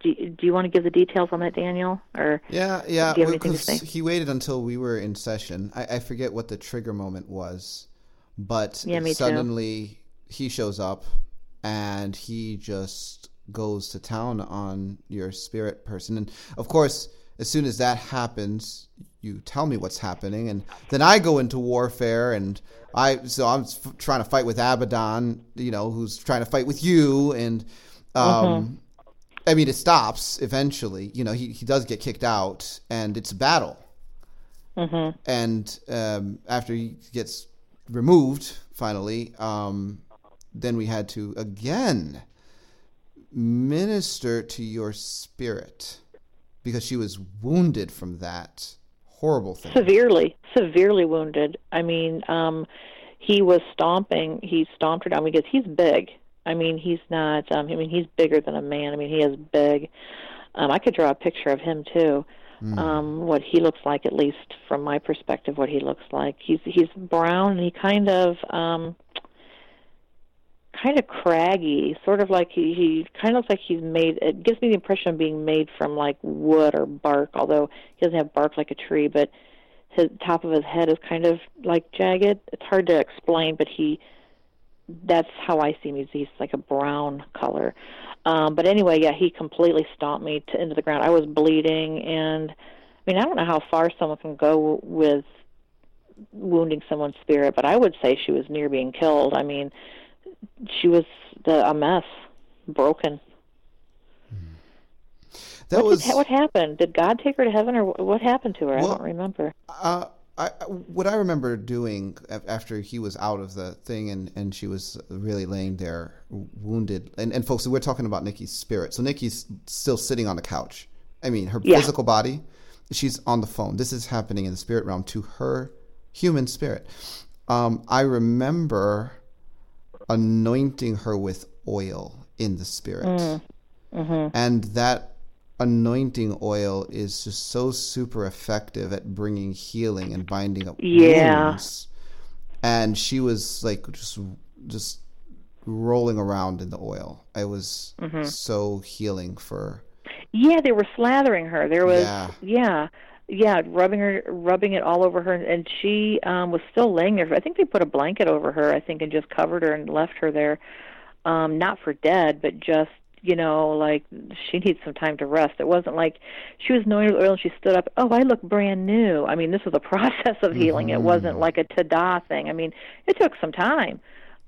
do, do you want to give the details on that, Daniel? Or Yeah, yeah. Do you have anything to Because he waited until we were in session. I, I forget what the trigger moment was, but Yeah, me too. suddenly he shows up, and he just goes to town on your spirit person. And of course, as soon as that happens, you tell me what's happening, and then I go into warfare, and I so I'm trying to fight with Abaddon, you know, who's trying to fight with you, and um, I mean, it stops eventually. You know, he, he does get kicked out, and it's a battle. Mhm. And um, after he gets removed, finally, um, then we had to again minister to your spirit because she was wounded from that horrible thing. severely, severely wounded. I mean, um he was stomping, he stomped her down because he's big. I mean, he's not um I mean, he's bigger than a man. I mean, he is big. Um I could draw a picture of him too. Um what he looks like at least from my perspective what he looks like. He's he's brown and he kind of um kind of craggy, sort of like he, he kind of looks like he's made. It gives me the impression of being made from like wood or bark, although he doesn't have bark like a tree. But his top of his head is kind of like jagged. It's hard to explain, but he. That's how I see him. He's, he's like a brown color. Um, but anyway, yeah, he completely stomped me to, into the ground. I was bleeding, and I mean, I don't know how far someone can go with wounding someone's spirit, but I would say she was near being killed. I mean, she was the, a mess, broken. that what, was did, what happened? Did God take her to heaven, or wh- what happened to her? I don't remember. Uh, I, what I remember doing after he was out of the thing and, and she was really laying there wounded. And, and folks, we're talking about Nikki's spirit. So Nikki's still sitting on the couch. I mean, her Yeah. physical body, she's on the phone. This is happening in the spirit realm to her human spirit. Um, I remember anointing her with oil in the spirit. And that anointing oil is just so super effective at bringing healing and binding up Yeah. wounds. And she was like just just rolling around in the oil. I was so healing for Yeah, they were slathering her. There was Yeah. yeah, yeah, rubbing her, rubbing it all over her, and she um was still laying there. I think they put a blanket over her. I think and just covered her and left her there, um, not for dead, but just you know, like she needs some time to rest. It wasn't like she was anointed with oil and she stood up, oh, I look brand new. I mean, this was a [laughs] process of healing. Mm-hmm. It wasn't like a ta-da thing. I mean, it took some time.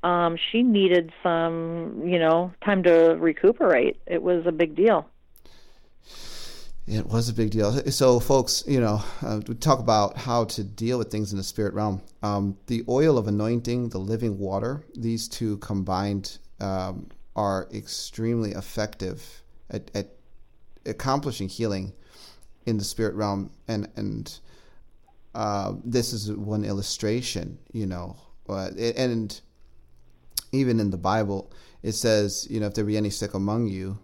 Um, she needed some, you know, time to recuperate. It was a big deal. It was a big deal. So, folks, you know, uh, we talk about how to deal with things in the spirit realm. Um, the oil of anointing, the living water, these two combined um, are extremely effective at, at, accomplishing healing in the spirit realm. And and uh, this is one illustration, you know, uh, and even in the Bible, it says, you know, if there be any sick among you,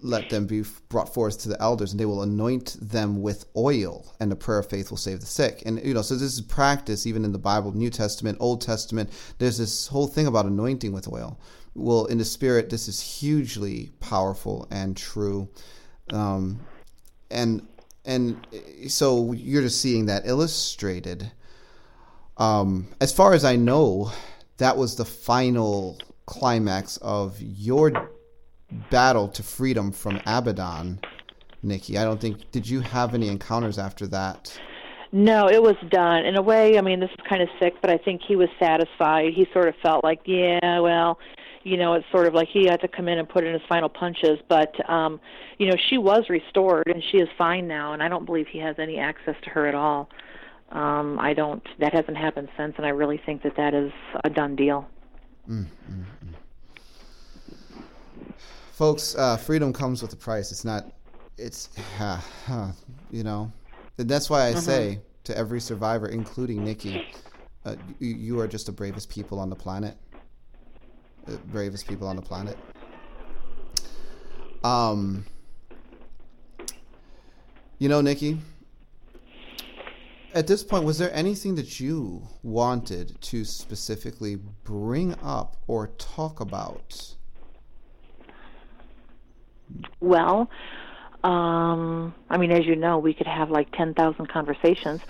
let them be brought forth to the elders and they will anoint them with oil and the prayer of faith will save the sick. And you know so this is practice even in the bible new testament old testament. There's this whole thing about anointing with oil well in the spirit this is hugely powerful and true um, and and so you're just seeing that illustrated um, as far as i know that was the final climax of your battle to freedom from Abaddon, Nikki. I don't think did you have any encounters after that? No, it was done. In a way, I mean, this is kind of sick, but I think he was satisfied. He sort of felt like, yeah, well, you know, it's sort of like he had to come in and put in his final punches. But, um, you know, she was restored and she is fine now, and I don't believe he has any access to her at all. Um, I don't. That hasn't happened since, and I really think that that is a done deal. Mm, mm, mm folks, uh, freedom comes with a price. It's not. It's uh, [sighs] uh, you know, and that's why I mm-hmm. say to every survivor, including Nikki, uh, you, you, are just the bravest people on the planet. The bravest people on the planet. Um, you know, Nikki. At this point, was there anything that you wanted to specifically bring up or talk about? well. Um, I mean, as you know, we could have like 10,000 conversations.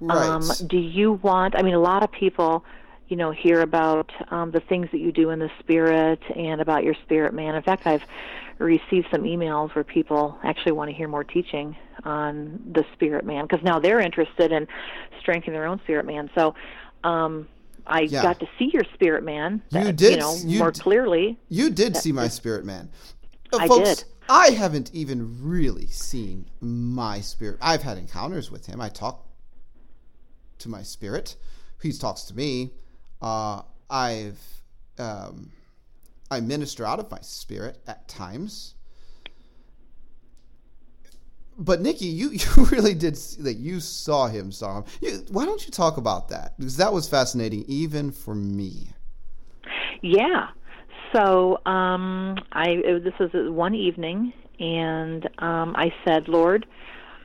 Right. Um, do you want, I mean, a lot of people, you know, hear about um, the things that you do in the spirit and about your spirit man. In fact, I've received some emails where people actually want to hear more teaching on the spirit man because now they're interested in strengthening their own spirit man. So, um, I yeah. got to see your spirit man. That, you did, you know, you more d- clearly. You did see my spirit man. Uh, I folks, did. I haven't even really seen my spirit. I've had encounters with him. I talk to my spirit. He talks to me. Uh, I've um, I minister out of my spirit at times. But Nikki, you, [laughs] you really did that. You saw him, saw him. You, why don't you talk about that? Because that was fascinating, even for me. Yeah, so um, I this was one evening, and um, I said, Lord,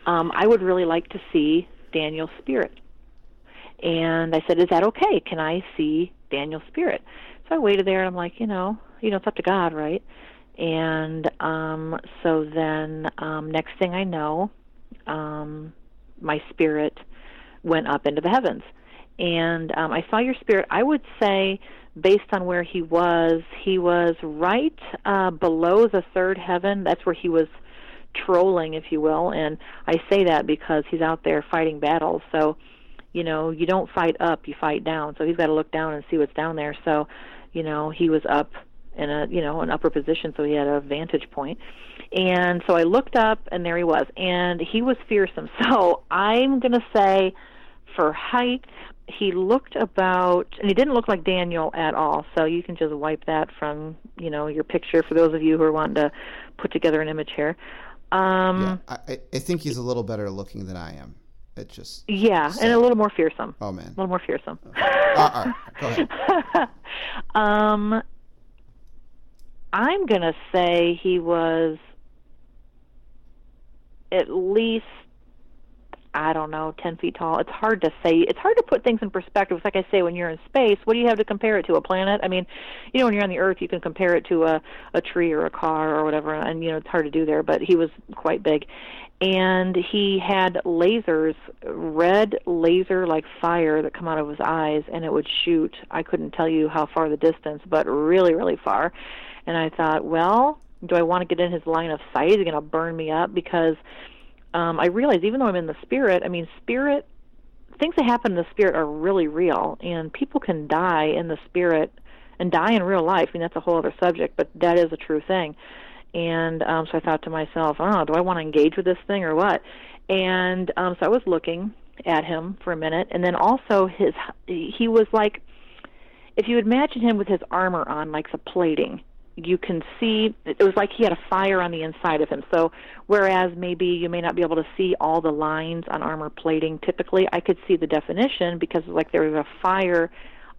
um, I would really like to see Daniel's spirit. And I said, Is that okay? Can I see Daniel's spirit? So I waited there, and I'm like, you know, you know, it's up to God, right? And um, so then, um, next thing I know, um, my spirit went up into the heavens, and um, I saw your spirit. I would say based on where he was, he was right uh, below the third heaven. That's where he was trolling, if you will. And I say that because he's out there fighting battles. So, you know, you don't fight up, you fight down. So he's got to look down and see what's down there. So, you know, he was up in a, you know, an upper position, so he had a vantage point. And so I looked up, and there he was. And he was fearsome. [laughs] So I'm going to say, for height, he looked about and he didn't look like Daniel at all. So you can just wipe that from, you know, your picture for those of you who are wanting to put together an image here. Um yeah, I, I think he's a little better looking than I am. It just Yeah, and a little more fearsome. Oh man. A little more fearsome. Uh, Go ahead. [laughs] um I'm gonna say he was at least I don't know, 10 feet tall. It's hard to say. It's hard to put things in perspective. It's like I say, when you're in space, what do you have to compare it to? A planet? I mean, you know, when you're on the Earth, you can compare it to a, a tree or a car or whatever, and, you know, it's hard to do there, but he was quite big. And he had lasers, red laser like fire that come out of his eyes, and it would shoot. I couldn't tell you how far the distance, but really, really far And I thought, well, do I want to get in his line of sight? Is he going to burn me up? Because um, I realize even though I'm in the spirit, I mean, spirit things that happen in the spirit are really real, and people can die in the spirit and die in real life. I mean, that's a whole other subject, but that is a true thing. And um, so I thought to myself, oh, do I want to engage with this thing or what? And um, so I was looking at him for a minute, and then also his he was like, if you imagine him with his armor on, like the plating, you can see it was like he had a fire on the inside of him. So whereas maybe you may not be able to see all the lines on armor plating typically, I could see the definition because like there was a fire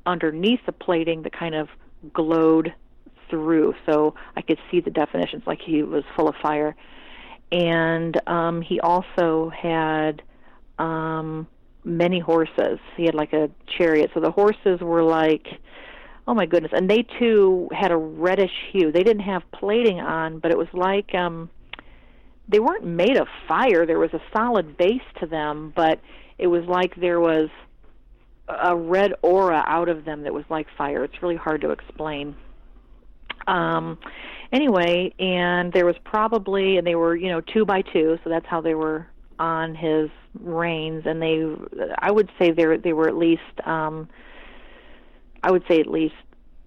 underneath the plating that kind of glowed through. So I could see the definitions like he was full of fire. And um he also had um many horses. He had like a chariot. So the horses were like Oh my goodness! And they too had a reddish hue. They didn't have plating on, but it was like um, they weren't made of fire. There was a solid base to them, but it was like there was a red aura out of them that was like fire. It's really hard to explain. Um, anyway, and there was probably, and they were, you know, two by two, so that's how they were on his reins, and they, I would say they they were at least. Um, I would say at least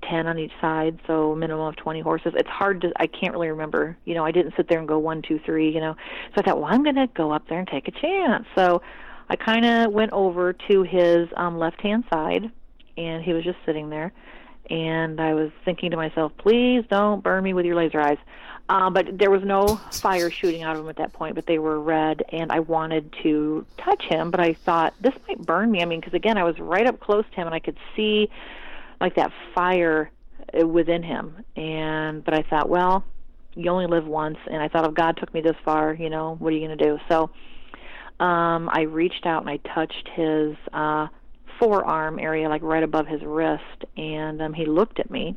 10 on each side, so minimum of 20 horses. It's hard to, I can't really remember. You know, I didn't sit there and go one, two, three, you know. So I thought, well, I'm going to go up there and take a chance. So I kind of went over to his um, left hand side, and he was just sitting there. And I was thinking to myself, please don't burn me with your laser eyes. Um, but there was no fire shooting out of him at that point, but they were red, and I wanted to touch him, but I thought this might burn me. I mean, because again, I was right up close to him, and I could see like that fire uh, within him. And but I thought, well, you only live once, and I thought if God took me this far, you know, what are you going to do? So um, I reached out and I touched his uh, forearm area, like right above his wrist, and um, he looked at me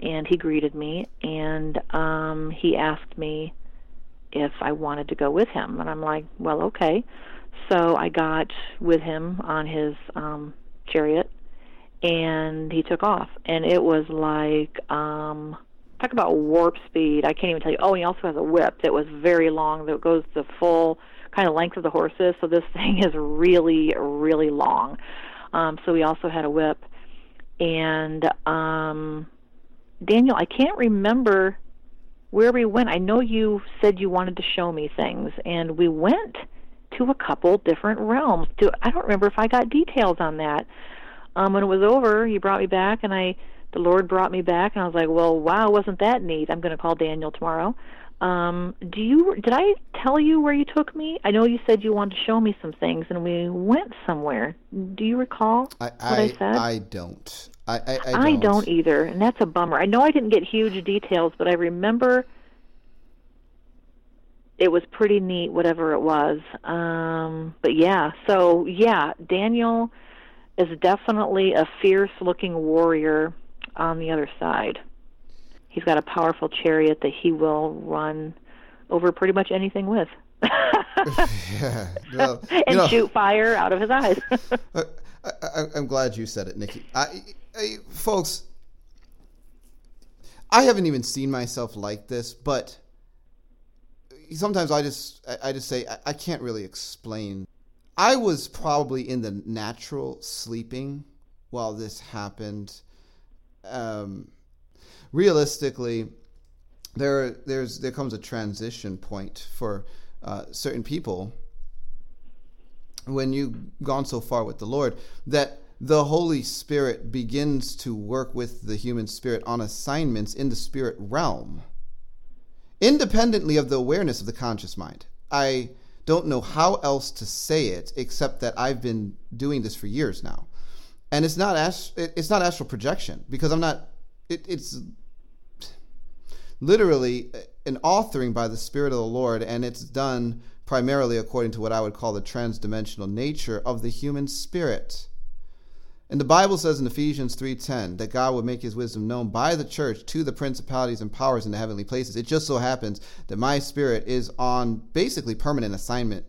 and he greeted me and um he asked me if I wanted to go with him and I'm like, "Well, okay." So I got with him on his um chariot and he took off. And it was like um talk about warp speed. I can't even tell you. Oh he also has a whip that was very long that goes the full kind of length of the horses. So this [laughs] thing is really really long. Um so he also had a whip. And um daniel i can't remember where we went. I know you said you wanted to show me things and we went to a couple different realms. To i don't remember if i got details on that um, when it was over, he brought me back, and I, the Lord brought me back, and I was like, well, wow, wasn't that neat? I'm going to call Daniel tomorrow. Um, do you? Did I tell you where you took me? I know you said you wanted to show me some things, and we went somewhere. Do you recall I, what I, I said? I don't. I, I, I, I don't. don't either, and that's a bummer. I know I didn't get huge details, but I remember it was pretty neat, whatever it was. Um, but yeah, so yeah, Daniel is definitely a fierce looking warrior on the other side. He's got a powerful chariot that he will run over pretty much anything with. [laughs] [laughs] yeah, well, and know, shoot fire out of his eyes. [laughs] I, am glad you said it, Nikki. I, I, folks, I haven't even seen myself like this, but sometimes I just, I, I just say I, I can't really explain I was probably in the natural sleeping while this happened. Um, realistically, there there's there comes a transition point for uh, certain people when you've gone so far with the Lord that the Holy Spirit begins to work with the human spirit on assignments in the spirit realm, independently of the awareness of the conscious mind. I don't know how else to say it except that I've been doing this for years now, and it's not ast- it's not astral projection because I'm not. It, it's literally an authoring by the Spirit of the Lord, and it's done primarily according to what I would call the transdimensional nature of the human spirit. And the Bible says in Ephesians 3:10 that God would make his wisdom known by the church to the principalities and powers in the heavenly places. It just so happens that my spirit is on basically permanent assignment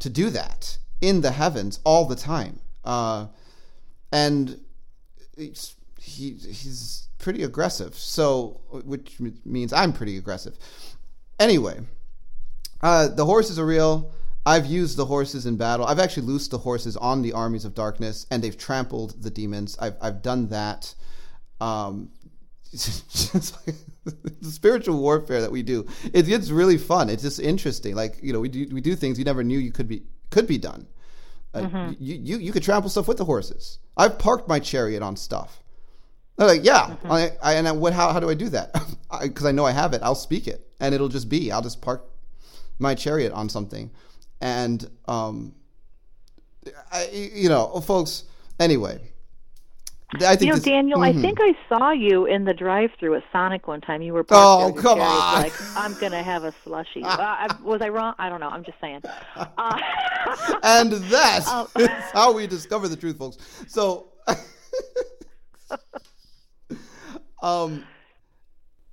to do that in the heavens all the time. Uh, and he he's pretty aggressive. So, which means I'm pretty aggressive. Anyway, uh, the horses are real. I've used the horses in battle. I've actually loosed the horses on the armies of darkness, and they've trampled the demons. I've I've done that. Um, [laughs] the spiritual warfare that we do, it gets really fun. It's just interesting. Like you know, we do we do things you never knew you could be could be done. Uh, mm-hmm. you, you you could trample stuff with the horses. I've parked my chariot on stuff. They're like, yeah, mm-hmm. I, I, and I, what? How, how do I do that? Because [laughs] I, I know I have it. I'll speak it, and it'll just be. I'll just park my chariot on something, and um, I, you know, folks. Anyway, I think you know, this, Daniel, mm-hmm. I think I saw you in the drive-through at Sonic one time. You were oh, come on! Like, I'm gonna have a slushy. uh, was I wrong? I don't know. I'm just saying. Uh, [laughs] and that's [laughs] oh. [laughs] how we discover the truth, folks. So, um,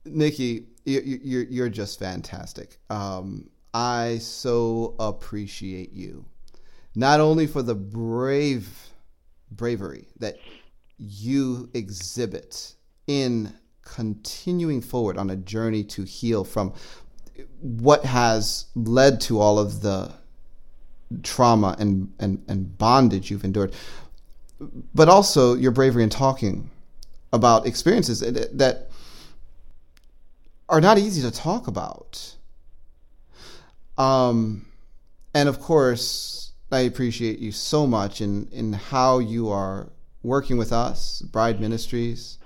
Nikki, you, you're you're just fantastic. Um, I so appreciate you, not only for the brave bravery that you exhibit in continuing forward on a journey to heal from what has led to all of the trauma and, and, and bondage you've endured, but also your bravery in talking about experiences that are not easy to talk about. Um, and of course, I appreciate you so much in, in how you are working with us, Bride Ministries,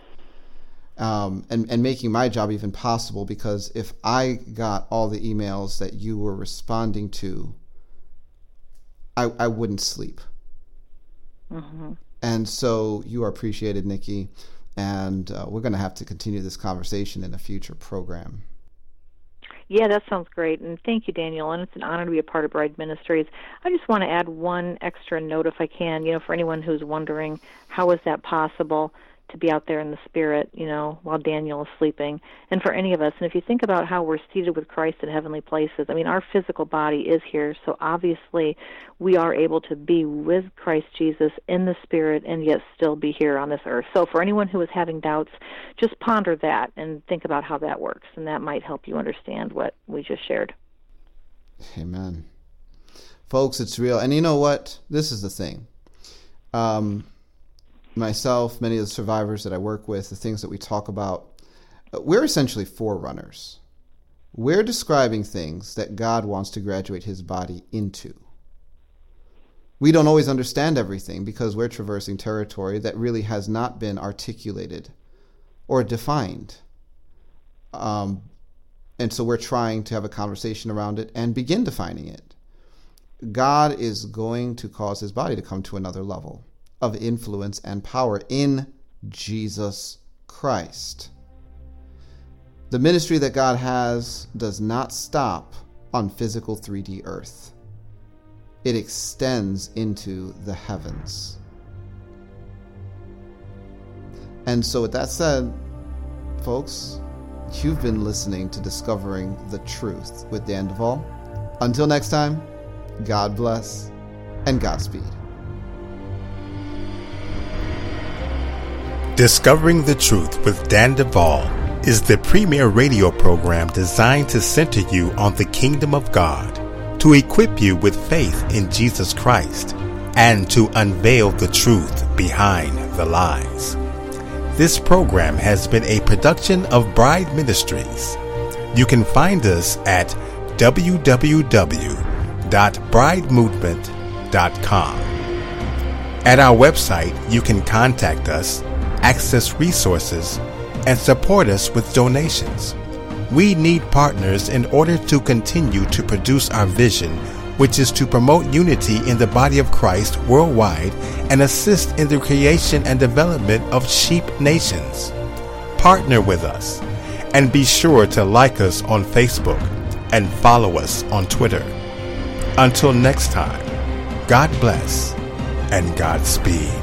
um, and, and making my job even possible because if I got all the emails that you were responding to, I, I wouldn't sleep. Mm-hmm. And so you are appreciated, Nikki. And uh, we're going to have to continue this conversation in a future program. Yeah, that sounds great. And thank you, Daniel. And it's an honor to be a part of Bride Ministries. I just want to add one extra note, if I can, you know, for anyone who's wondering how is that possible to be out there in the spirit, you know, while Daniel is sleeping. And for any of us, and if you think about how we're seated with Christ in heavenly places, I mean, our physical body is here, so obviously we are able to be with Christ Jesus in the spirit and yet still be here on this earth. So for anyone who is having doubts, just ponder that and think about how that works, and that might help you understand what we just shared. Amen. Folks, it's real. And you know what? This is the thing. Um, myself, many of the survivors that I work with, the things that we talk about, uh, we're essentially forerunners. We're describing things that God wants to graduate his body into. We don't always understand everything because we're traversing territory that really has not been articulated or defined. Um, and so we're trying to have a conversation around it and begin defining it. God is going to cause his body to come to another level of influence and power in Jesus Christ. The ministry that God has does not stop on physical 3D earth, it extends into the heavens. And so, with that said, folks, you've been listening to Discovering the Truth with Dan Duval. Until next time, God bless and Godspeed. Discovering the Truth with Dan Duval is the premier radio program designed to center you on the kingdom of God, to equip you with faith in Jesus Christ, and to unveil the truth behind the lies. This program has been a production of Bride Ministries. You can find us at www.bridemovement.com. At our website, you can contact us access resources, and support us with donations. We need partners in order to continue to produce our vision, which is to promote unity in the body of Christ worldwide and assist in the creation and development of sheep nations. Partner with us and be sure to like us on Facebook and follow us on Twitter. Until next time, God bless and Godspeed.